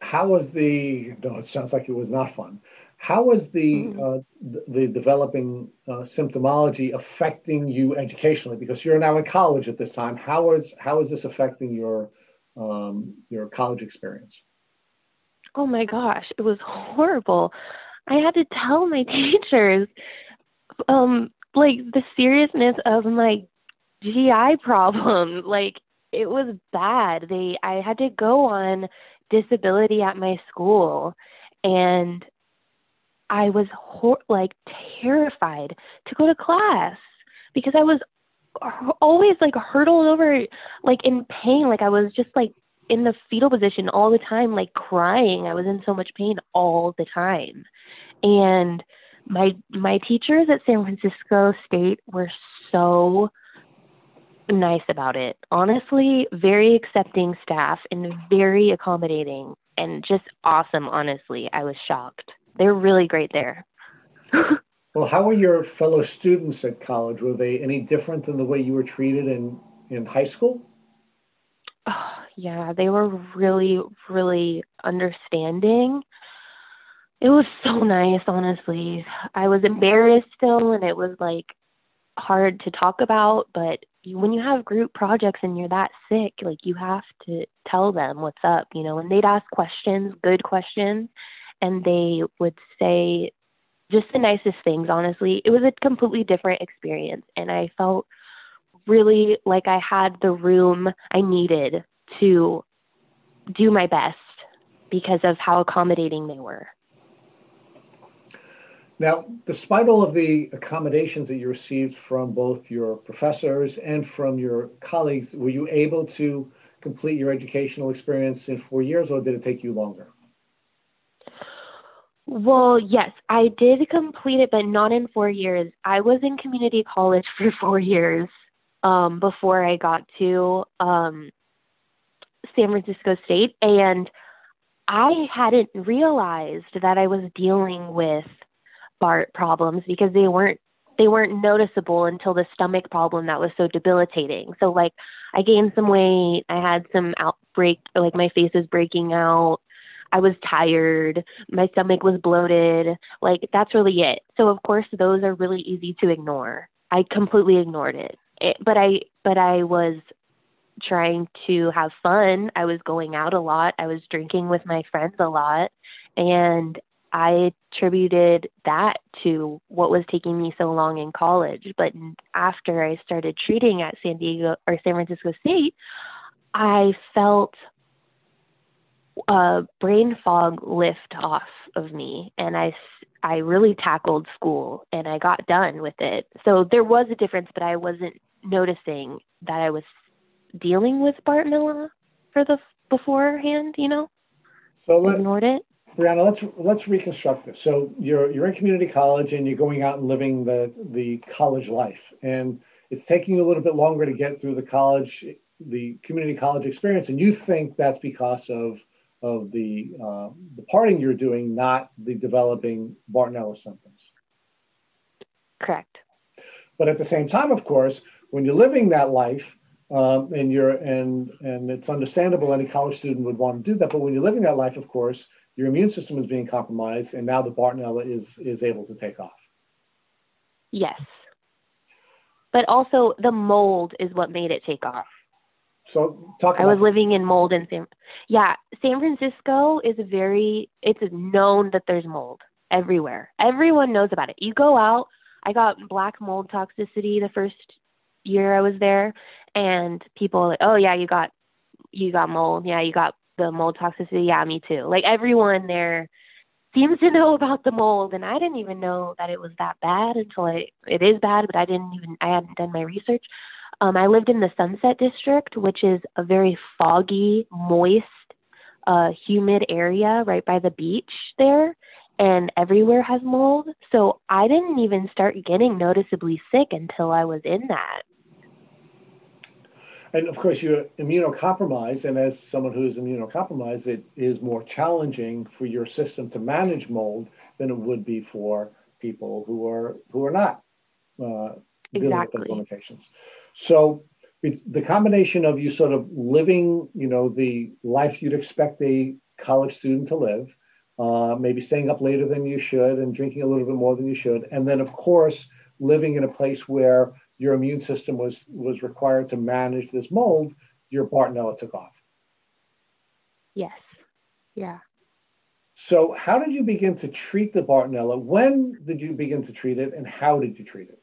how was the? No, it sounds like it was not fun. How was the mm-hmm. uh, the, the, developing uh, symptomology affecting you educationally? Because you're now in college at this time. How is how is this affecting your um, your college experience? Oh my gosh, it was horrible. I had to tell my teachers, um, like the seriousness of my GI problem. Like it was bad. They I had to go on disability at my school and I was hor- like terrified to go to class because I was always like hurtled over like in pain like I was just like in the fetal position all the time like crying. I was in so much pain all the time. And my my teachers at San Francisco State were so nice about it. Honestly, very accepting staff and very accommodating and just awesome, honestly. I was shocked. They're really great there. well, how were your fellow students at college? Were they any different than the way you were treated in, in high school? Oh, yeah, they were really, really understanding. It was so nice, honestly. I was embarrassed still, and it was like hard to talk about, but when you have group projects and you're that sick, like you have to tell them what's up, you know, and they'd ask questions, good questions, and they would say just the nicest things, honestly. It was a completely different experience, and I felt really like I had the room I needed to do my best because of how accommodating they were. Now, despite all of the accommodations that you received from both your professors and from your colleagues, were you able to complete your educational experience in four years or did it take you longer? Well, yes, I did complete it, but not in four years. I was in community college for four years um, before I got to um, San Francisco State, and I hadn't realized that I was dealing with Bart problems because they weren't they weren't noticeable until the stomach problem that was so debilitating. So like I gained some weight, I had some outbreak like my face was breaking out. I was tired, my stomach was bloated. Like that's really it. So of course those are really easy to ignore. I completely ignored it. it but I but I was trying to have fun. I was going out a lot. I was drinking with my friends a lot and I attributed that to what was taking me so long in college. But after I started treating at San Diego or San Francisco State, I felt a brain fog lift off of me, and I I really tackled school and I got done with it. So there was a difference, but I wasn't noticing that I was dealing with Bart Bartonella for the beforehand. You know, so let, ignored it. Brianna, let's let's reconstruct this. So you're you're in community college and you're going out and living the the college life, and it's taking you a little bit longer to get through the college the community college experience, and you think that's because of of the uh, the parting you're doing, not the developing Bartonella symptoms. Correct. But at the same time, of course, when you're living that life, um, and you're and and it's understandable any college student would want to do that. But when you're living that life, of course, your immune system is being compromised, and now the Bartonella is is able to take off. Yes, but also the mold is what made it take off. So talk. I was living in mold in San. Yeah, San Francisco is a very. It's known that there's mold everywhere. Everyone knows about it. You go out. I got black mold toxicity the first year I was there, and people like, "Oh yeah, you got you got mold. Yeah, you got the mold toxicity. Yeah, me too. Like everyone there seems to know about the mold, and I didn't even know that it was that bad until I, it is bad, but I didn't even I hadn't done my research. Um, I lived in the Sunset District, which is a very foggy, moist, uh, humid area right by the beach there, and everywhere has mold. So I didn't even start getting noticeably sick until I was in that. And of course, you're immunocompromised, and as someone who is immunocompromised, it is more challenging for your system to manage mold than it would be for people who are who are not uh, dealing exactly. with those limitations. So the combination of you sort of living, you know, the life you'd expect a college student to live, uh, maybe staying up later than you should and drinking a little bit more than you should, and then of course living in a place where your immune system was was required to manage this mold, your Bartonella took off. Yes. Yeah. So, how did you begin to treat the Bartonella? When did you begin to treat it, and how did you treat it?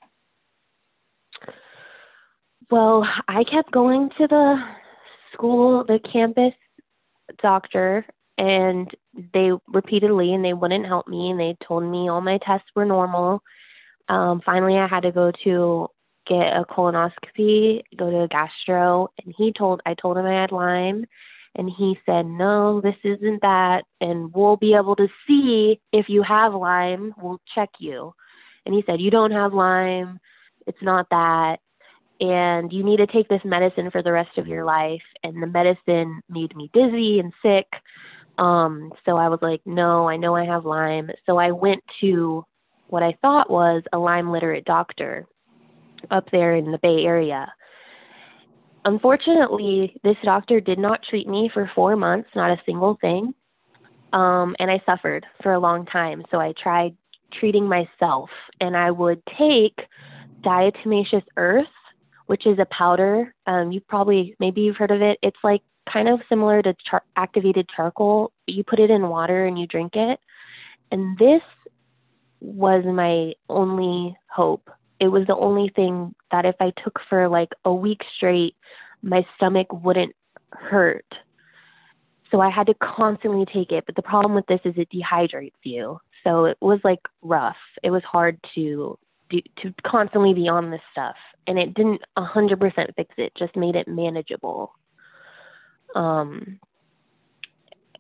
Well, I kept going to the school, the campus doctor, and they repeatedly, and they wouldn't help me, and they told me all my tests were normal. Um, finally, I had to go to get a colonoscopy, go to a gastro, and he told I told him I had Lyme, and he said, "No, this isn't that, and we'll be able to see if you have Lyme. We'll check you." And he said, "You don't have Lyme. It's not that." And you need to take this medicine for the rest of your life. And the medicine made me dizzy and sick. Um, so I was like, no, I know I have Lyme. So I went to what I thought was a Lyme literate doctor up there in the Bay Area. Unfortunately, this doctor did not treat me for four months, not a single thing. Um, and I suffered for a long time. So I tried treating myself, and I would take diatomaceous earth, which is a powder. Um, you probably, maybe you've heard of it. It's like kind of similar to char- activated charcoal. You put it in water and you drink it. And this was my only hope it was the only thing that if I took for like a week straight, my stomach wouldn't hurt. So I had to constantly take it. But the problem with this is it dehydrates you. So it was like rough. It was hard to to constantly be on this stuff, and it didn't a hundred percent fix it. Just made it manageable. Um,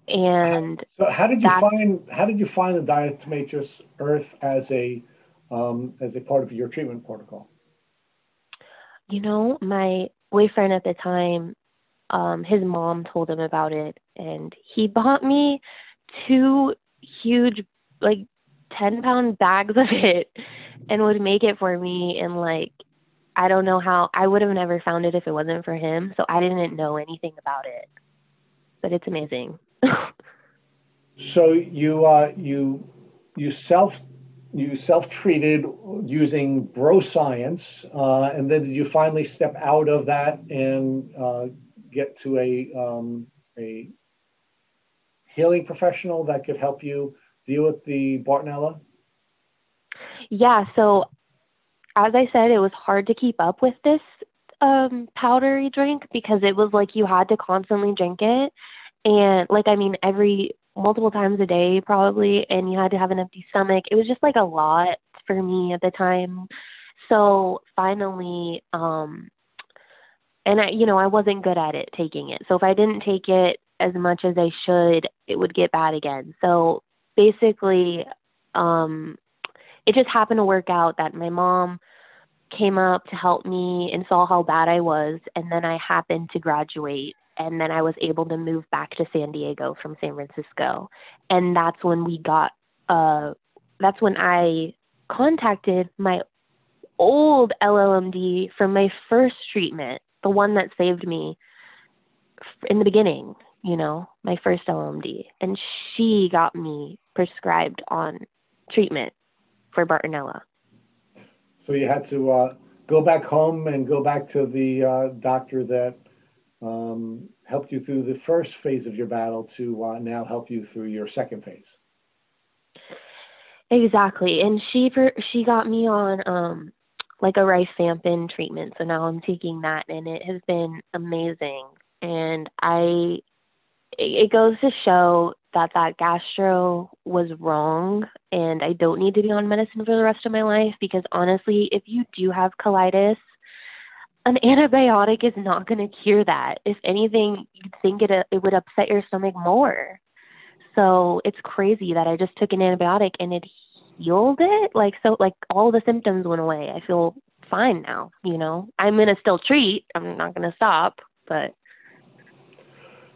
and so how did you find how did you find the diatomaceous earth as a um, as a part of your treatment protocol? You know, my boyfriend at the time, um, his mom told him about it, and he bought me two huge, like, 10 pound bags of it and would make it for me. And, like, I don't know how, I would have never found it if it wasn't for him. So I didn't know anything about it. But it's amazing. so you, uh, you, you self you self-treated using bro science, uh, and then did you finally step out of that and uh, get to a um, a healing professional that could help you deal with the Bartonella? Yeah. So, as I said, it was hard to keep up with this um, powdery drink because it was like you had to constantly drink it, and like I mean, every multiple times a day probably and you had to have an empty stomach. It was just like a lot for me at the time. So finally um and i you know i wasn't good at it taking it. So if i didn't take it as much as i should it would get bad again. So basically um it just happened to work out that my mom came up to help me and saw how bad i was and then i happened to graduate and then I was able to move back to San Diego from San Francisco. And that's when we got uh that's when I contacted my old LLMD from my first treatment, the one that saved me in the beginning, you know, my first LLMD. And she got me prescribed on treatment for Bartonella. So you had to uh, go back home and go back to the uh, doctor that um, helped you through the first phase of your battle to uh, now help you through your second phase. Exactly, and she she got me on um, like a rifampin treatment, so now I'm taking that, and it has been amazing. And I, it goes to show that that gastro was wrong, and I don't need to be on medicine for the rest of my life because honestly, if you do have colitis, an antibiotic is not going to cure that. If anything, you'd think it it would upset your stomach more. So it's crazy that I just took an antibiotic and it healed it. Like so, like all the symptoms went away. I feel fine now. You know, I'm gonna still treat. I'm not gonna stop, but.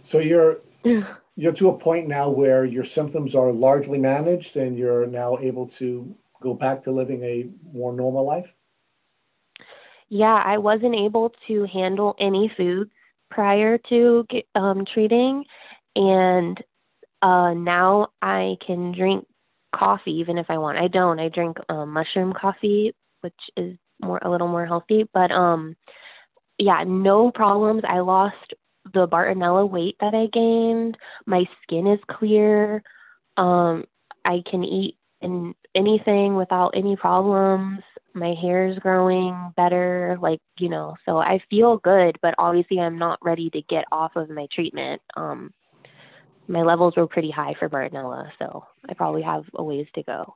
So you're you're to a point now where your symptoms are largely managed, and you're now able to go back to living a more normal life yeah, I wasn't able to handle any foods prior to um, treating, and uh, now I can drink coffee even if I want. I don't. I drink um, mushroom coffee, which is more a little more healthy. But um, yeah, no problems. I lost the Bartonella weight that I gained. My skin is clear. Um, I can eat in anything without any problems my hair is growing better like you know so i feel good but obviously i'm not ready to get off of my treatment um my levels were pretty high for bartonella so i probably have a ways to go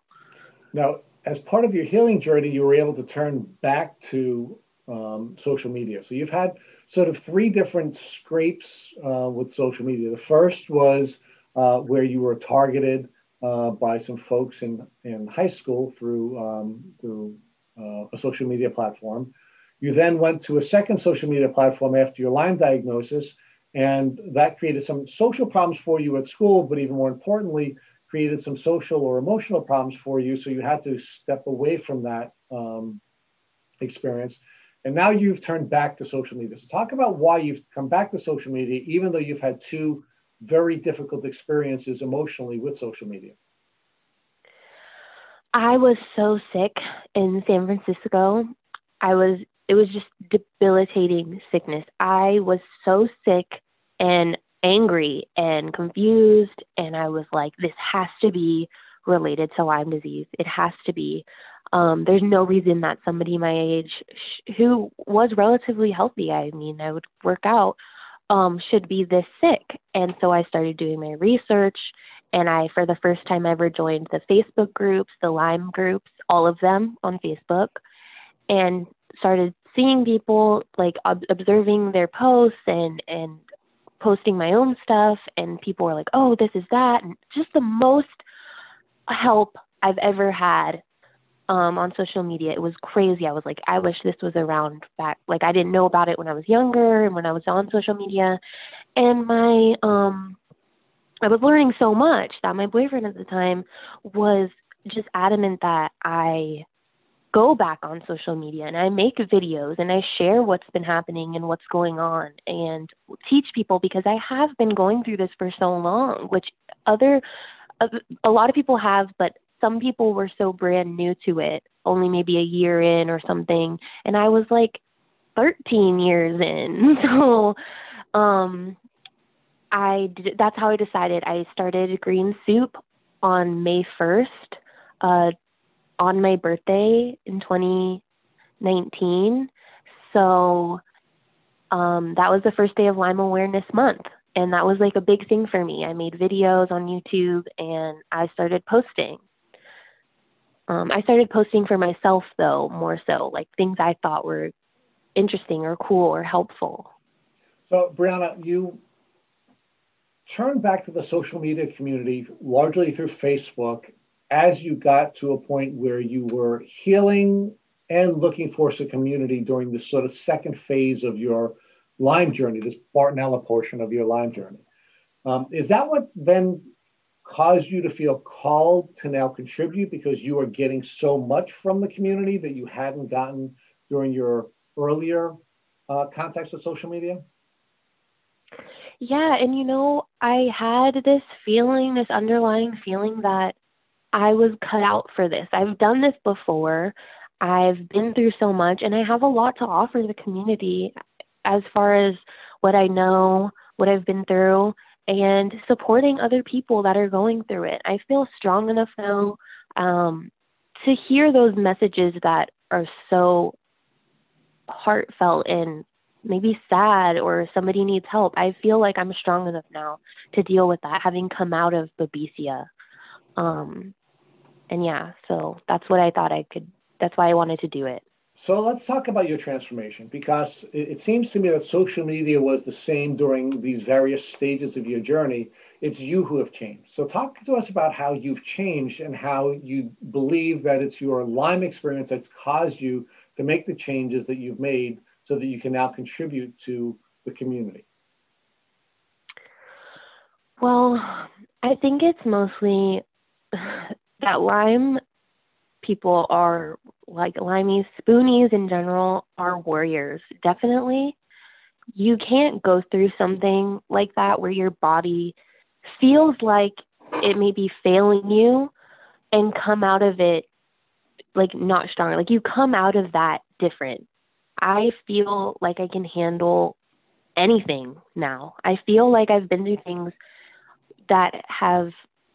now as part of your healing journey you were able to turn back to um, social media so you've had sort of three different scrapes uh, with social media the first was uh, where you were targeted uh, by some folks in, in high school through um, through uh, a social media platform. You then went to a second social media platform after your Lyme diagnosis, and that created some social problems for you at school, but even more importantly, created some social or emotional problems for you. So you had to step away from that um, experience. And now you've turned back to social media. So talk about why you've come back to social media, even though you've had two very difficult experiences emotionally with social media. I was so sick in San Francisco. I was it was just debilitating sickness. I was so sick and angry and confused and I was like this has to be related to Lyme disease. It has to be. Um, there's no reason that somebody my age sh- who was relatively healthy, I mean, I would work out, um, should be this sick. And so I started doing my research and I, for the first time ever, joined the Facebook groups, the Lyme groups, all of them on Facebook, and started seeing people like ob- observing their posts and and posting my own stuff. And people were like, "Oh, this is that," and just the most help I've ever had um, on social media. It was crazy. I was like, I wish this was around back. Like I didn't know about it when I was younger and when I was on social media. And my um I was learning so much that my boyfriend at the time was just adamant that I go back on social media and I make videos and I share what's been happening and what's going on and teach people because I have been going through this for so long, which other a, lot of people have, but some people were so brand new to it, only maybe a year in or something, and I was like 13 years in. So um I did, that's how I decided. I started Green Soup on May 1st, uh, on my birthday in 2019. So um, that was the first day of Lyme Awareness Month. And that was like a big thing for me. I made videos on YouTube and I started posting. Um, I started posting for myself, though, more so, like things I thought were interesting or cool or helpful. So, Brianna, you turn back to the social media community largely through Facebook as you got to a point where you were healing and looking for some community during this sort of second phase of your Lyme journey, this Bartonella portion of your Lyme journey. Um, is that what then caused you to feel called to now contribute because you are getting so much from the community that you hadn't gotten during your earlier uh, contacts with social media? Yeah, and you know, I had this feeling, this underlying feeling that I was cut out for this. I've done this before. I've been through so much and I have a lot to offer the community as far as what I know, what I've been through, and supporting other people that are going through it. I feel strong enough now um, to hear those messages that are so heartfelt and maybe sad or somebody needs help, I feel like I'm strong enough now to deal with that, having come out of Babesia. Um, and yeah, so that's what I thought I could. That's why I wanted to do it. So let's talk about your transformation because it, seems to me that social media was the same during these various stages of your journey. It's you who have changed. So talk to us about how you've changed and how you believe that it's your Lyme experience that's caused you to make the changes that you've made so that you can now contribute to the community. Well, I think it's mostly that Lyme people are like lymies, spoonies in general are warriors. Definitely. You can't go through something like that where your body feels like it may be failing you and come out of it like not stronger. Like you come out of that different. I feel like I can handle anything now. I feel like I've been through things that have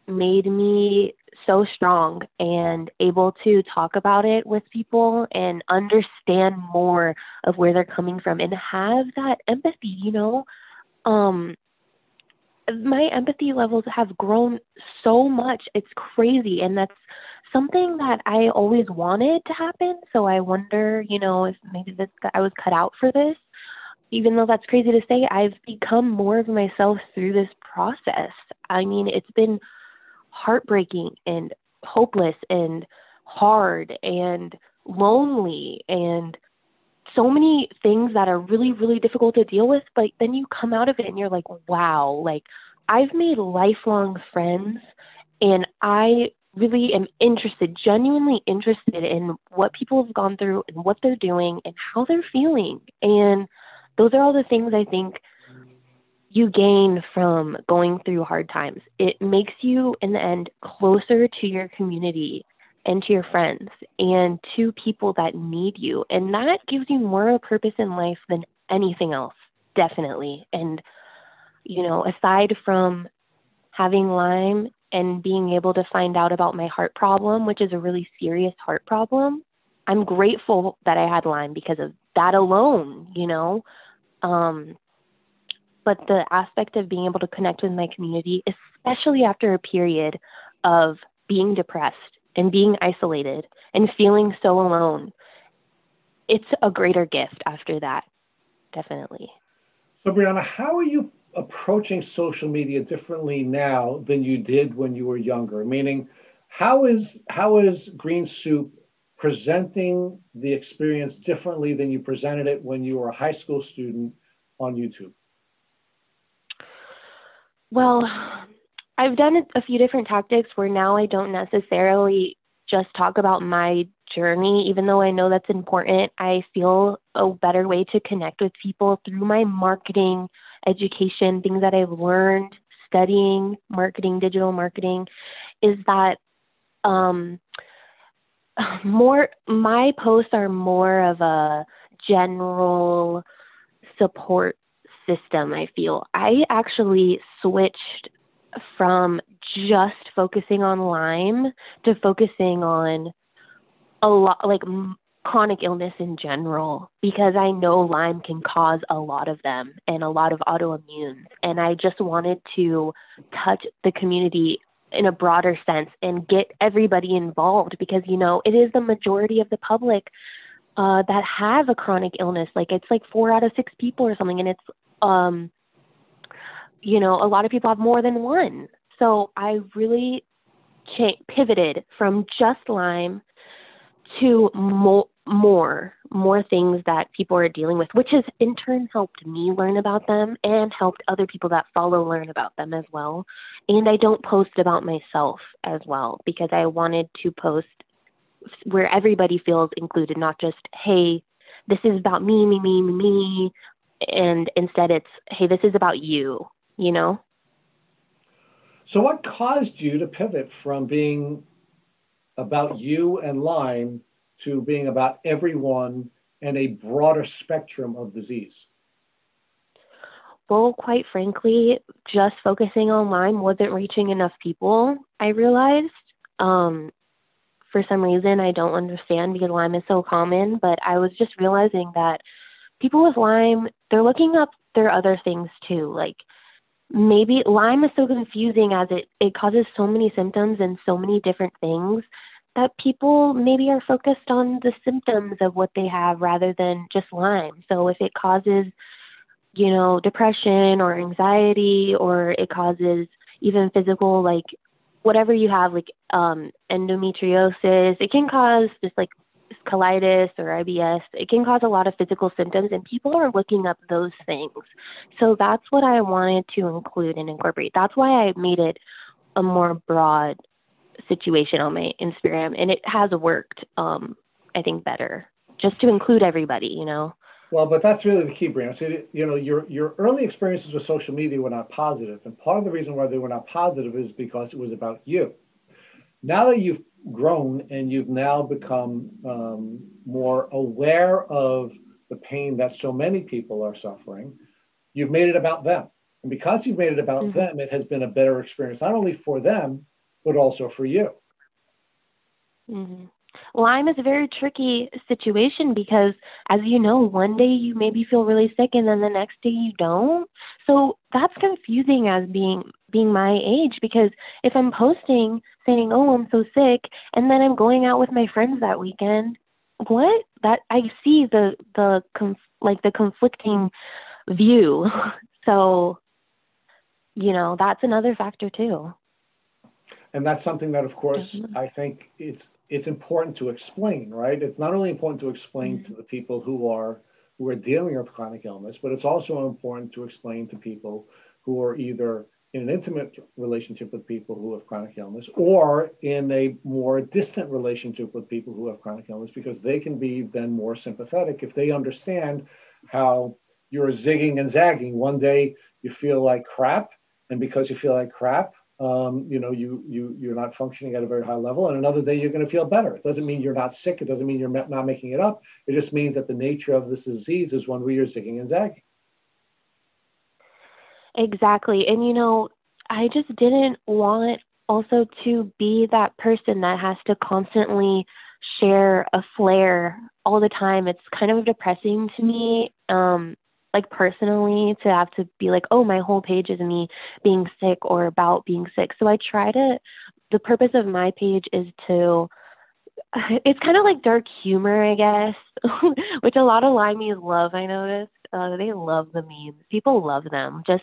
made me so strong and able to talk about it with people and understand more of where they're coming from and have that empathy, you know. Um my empathy levels have grown so much. It's crazy and that's something that I always wanted to happen. So I wonder, you know, if maybe that I was cut out for this. Even though that's crazy to say, I've become more of myself through this process. I mean, it's been heartbreaking and hopeless and hard and lonely and so many things that are really really difficult to deal with but then you come out of it and you're like wow like i've made lifelong friends and i really am interested genuinely interested in what people have gone through and what they're doing and how they're feeling. And those are all the things i think you gain from going through hard times. It makes you, in the end, closer to your community and to your friends and to people that need you. And that gives you more of purpose in life than anything else, definitely. And, you know, aside from having Lyme and being able to find out about my heart problem, which is a really serious heart problem, I'm grateful that I had Lyme because of that alone, you know. Um, but the aspect of being able to connect with my community, especially after a period of being depressed and being isolated and feeling so alone, it's a greater gift after that, definitely. So, Brianna, how are you approaching social media differently now than you did when you were younger? Meaning, how is how is Green Soup presenting the experience differently than you presented it when you were a high school student on YouTube? Well, I've done a few different tactics where now I don't necessarily just talk about my journey, even though I know that's important. I feel a better way to connect with people through my marketing education, things that I've learned studying marketing, digital marketing, is that um, more my posts are more of a general support system, I feel. I actually switched from just focusing on Lyme to focusing on a lot, like chronic illness in general, because I know Lyme can cause a lot of them and a lot of autoimmune. And I just wanted to touch the community in a broader sense and get everybody involved because, you know, it is the majority of the public uh, that have a chronic illness. Like it's like four out of six people or something, and it's um, you know, a lot of people have more than one. So I really cha- pivoted from just Lyme to more, more, more things that people are dealing with, which has in turn helped me learn about them and helped other people that follow learn about them as well. And I don't post about myself as well because I wanted to post where everybody feels included, not just, hey, this is about me, me, me, me, me, and instead it's hey this is about you you know? So what caused you to pivot from being about you and lyme to being about everyone and a broader spectrum of disease? Well quite frankly just focusing on lyme wasn't reaching enough people i realized. Um, for some reason i don't understand because lyme is so common but i was just realizing that people with Lyme, they're looking up their other things too. Like maybe Lyme is so confusing as it, it causes so many symptoms and so many different things that people maybe are focused on the symptoms of what they have rather than just Lyme. So if it causes, you know, depression or anxiety, or it causes even physical, like whatever you have, like um, endometriosis, it can cause just like colitis or IBS. It can cause a lot of physical symptoms, and people are looking up those things. So that's what I wanted to include and incorporate. That's why I made it a more broad situation on my Instagram, and it has worked. Um, I think better just to include everybody. You know. Well, but that's really the key, Brianna. So, you know, your your early experiences with social media were not positive, and part of the reason why they were not positive is because it was about you. Now that you've grown and you've now become um, more aware of the pain that so many people are suffering, you've made it about them. And because you've made it about mm-hmm. them, it has been a better experience, not only for them, but also for you. Mm-hmm. Lyme is a very tricky situation because, as you know, one day you maybe feel really sick and then the next day you don't. So that's confusing as being being my age because if I'm posting saying, "Oh, I'm so sick," and then I'm going out with my friends that weekend, what? That I see the the conf- like the conflicting view. so, you know, that's another factor too and that's something that of course mm-hmm. i think it's it's important to explain right it's not only important to explain mm-hmm. to the people who are who are dealing with chronic illness but it's also important to explain to people who are either in an intimate relationship with people who have chronic illness or in a more distant relationship with people who have chronic illness because they can be then more sympathetic if they understand how you're zigging and zagging one day you feel like crap and because you feel like crap um, you know, you you you're not functioning at a very high level, and another day you're going to feel better. It doesn't mean you're not sick. It doesn't mean you're not making it up. It just means that the nature of this disease is one where you're zigging and zagging. Exactly, and you know, I just didn't want also to be that person that has to constantly share a flare all the time. It's kind of depressing to me. Um, like personally to have to be like, oh, my whole page is me being sick or about being sick. So I try to, the purpose of my page is to, it's kind of like dark humor, I guess, which a lot of Lymies love, I noticed. Uh, they love the memes. People love them. Just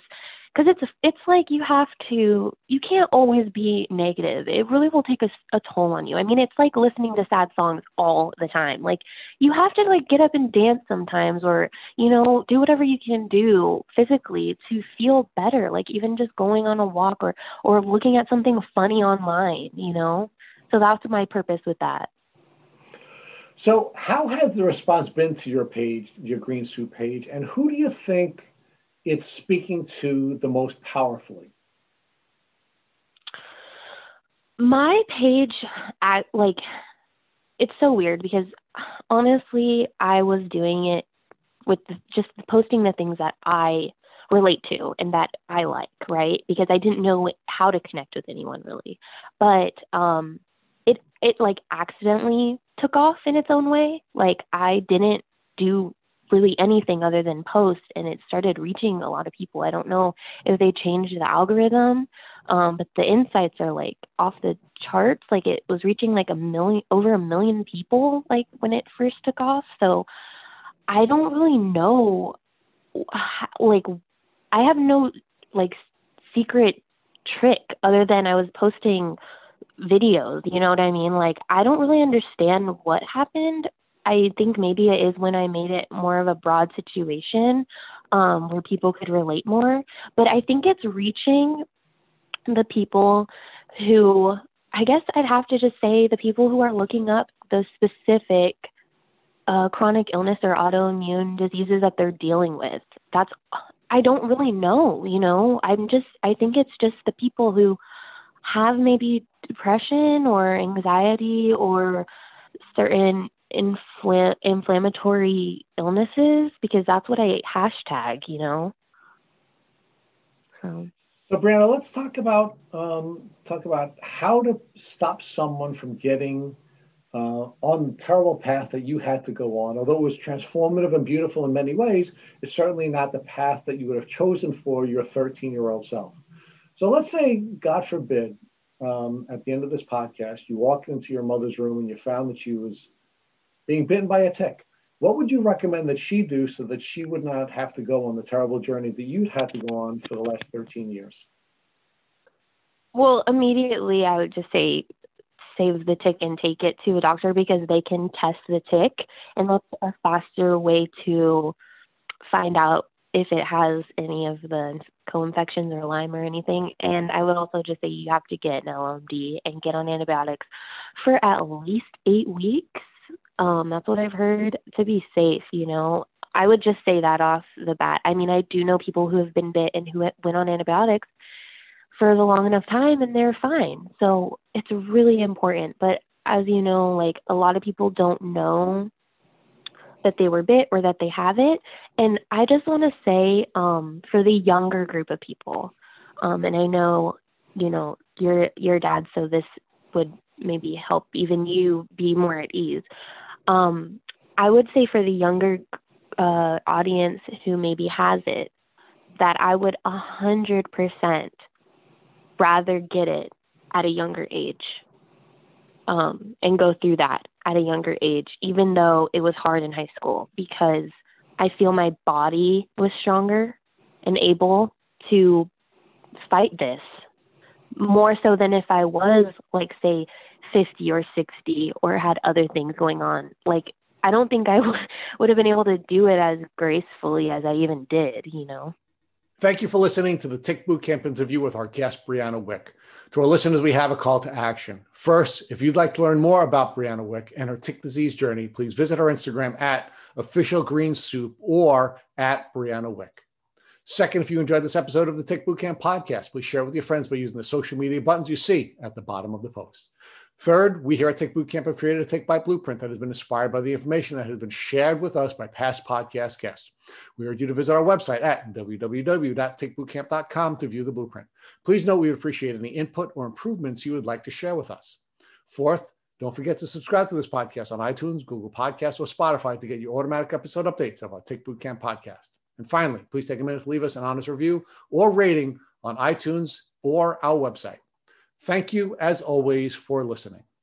because it's it's like you have to you can't always be negative it really will take a, a toll on you i mean it's like listening to sad songs all the time like you have to like get up and dance sometimes or you know do whatever you can do physically to feel better like even just going on a walk or or looking at something funny online you know so that's my purpose with that so how has the response been to your page your green soup page and who do you think it's speaking to the most powerfully? My page, at like, it's so weird because honestly, I was doing it with the, just posting the things that I relate to and that I like, right? Because I didn't know how to connect with anyone really. But um it like accidentally took off in its own way. Like I didn't do really anything other than post and it started reaching a lot of people. I don't know if they changed the algorithm um, but the insights are like off the charts. Like it was reaching like a million over a million people like when it first took off. So i don't really know like i have no like secret trick other than i was posting videos you know what i mean like i don't really understand what happened I think maybe it is when I made it more of a broad situation um, where people could relate more. But I think it's reaching the people who, I guess I'd have to just say, the people who are looking up the specific uh, chronic illness or autoimmune diseases that they're dealing with. That's, I don't really know, you know, I'm just, I think it's just the people who have maybe depression or anxiety or certain infl- inflammatory illnesses because that's what I hashtag, you know. So. So, Brianna, let's talk about um, talk about how to stop someone from getting uh, on the terrible path that you had to go on. Although it was transformative and beautiful in many ways, it's certainly not the path that you would have chosen for your 13 year old self. So, let's say, God forbid, um, at the end of this podcast, you walked into your mother's room and you found that she was being bitten by a tick, what would you recommend that she do so that she would not have to go on the terrible journey that you had to go on for the last 13 years? Well, immediately I would just say save the tick and take it to a doctor because they can test the tick and that's a faster way to find out if it has any of the co-infections or Lyme or anything. And I would also just say you have to get an LLMD and get on antibiotics for at least eight weeks. Um, that's what I've heard to be safe, you know. I would just say that off the bat. I mean, I do know people who have been bit and who went on antibiotics for the long enough time and they're fine. So it's really important. But as you know, like a lot of people don't know that they were bit or that they have it. And I just want to say um, for the younger group of people, um, and I know, you know, your your dad, so this would maybe help even you be more at ease. Um, I would say for the younger uh, audience who maybe has it, that I would a hundred percent rather get it at a younger age um, and go through that at a younger age, even though it was hard in high school, because I feel my body was stronger and able to fight this more so than if I was, like, say, 50 or 60 or had other things going on. Like, I don't think I w- would have been able to do it as gracefully as I even did, you know? Thank you for listening to the Tick Boot Camp interview with our guest, Brianna Wick. To our listeners, we have a call to action. First, if you'd like to learn more about Brianna Wick and her tick disease journey, please visit her Instagram at official green soup or at Brianna Wick. Second, if you enjoyed this episode of the Tick Boot Camp podcast, please share it with your friends by using the social media buttons you see at the bottom of the post. Third, we here at Tick Boot Camp have created a Tick Bite blueprint that has been inspired by the information that has been shared with us by past podcast guests. We urge you to visit our website at www.tickbootcamp.com to view the blueprint. Please note we would appreciate any input or improvements you would like to share with us. Fourth, don't forget to subscribe to this podcast on iTunes, Google Podcasts, or Spotify to get your automatic episode updates of our Tick Boot Camp podcast. And finally, please take a minute to leave us an honest review or rating on iTunes or our website. Thank you, as always, for listening.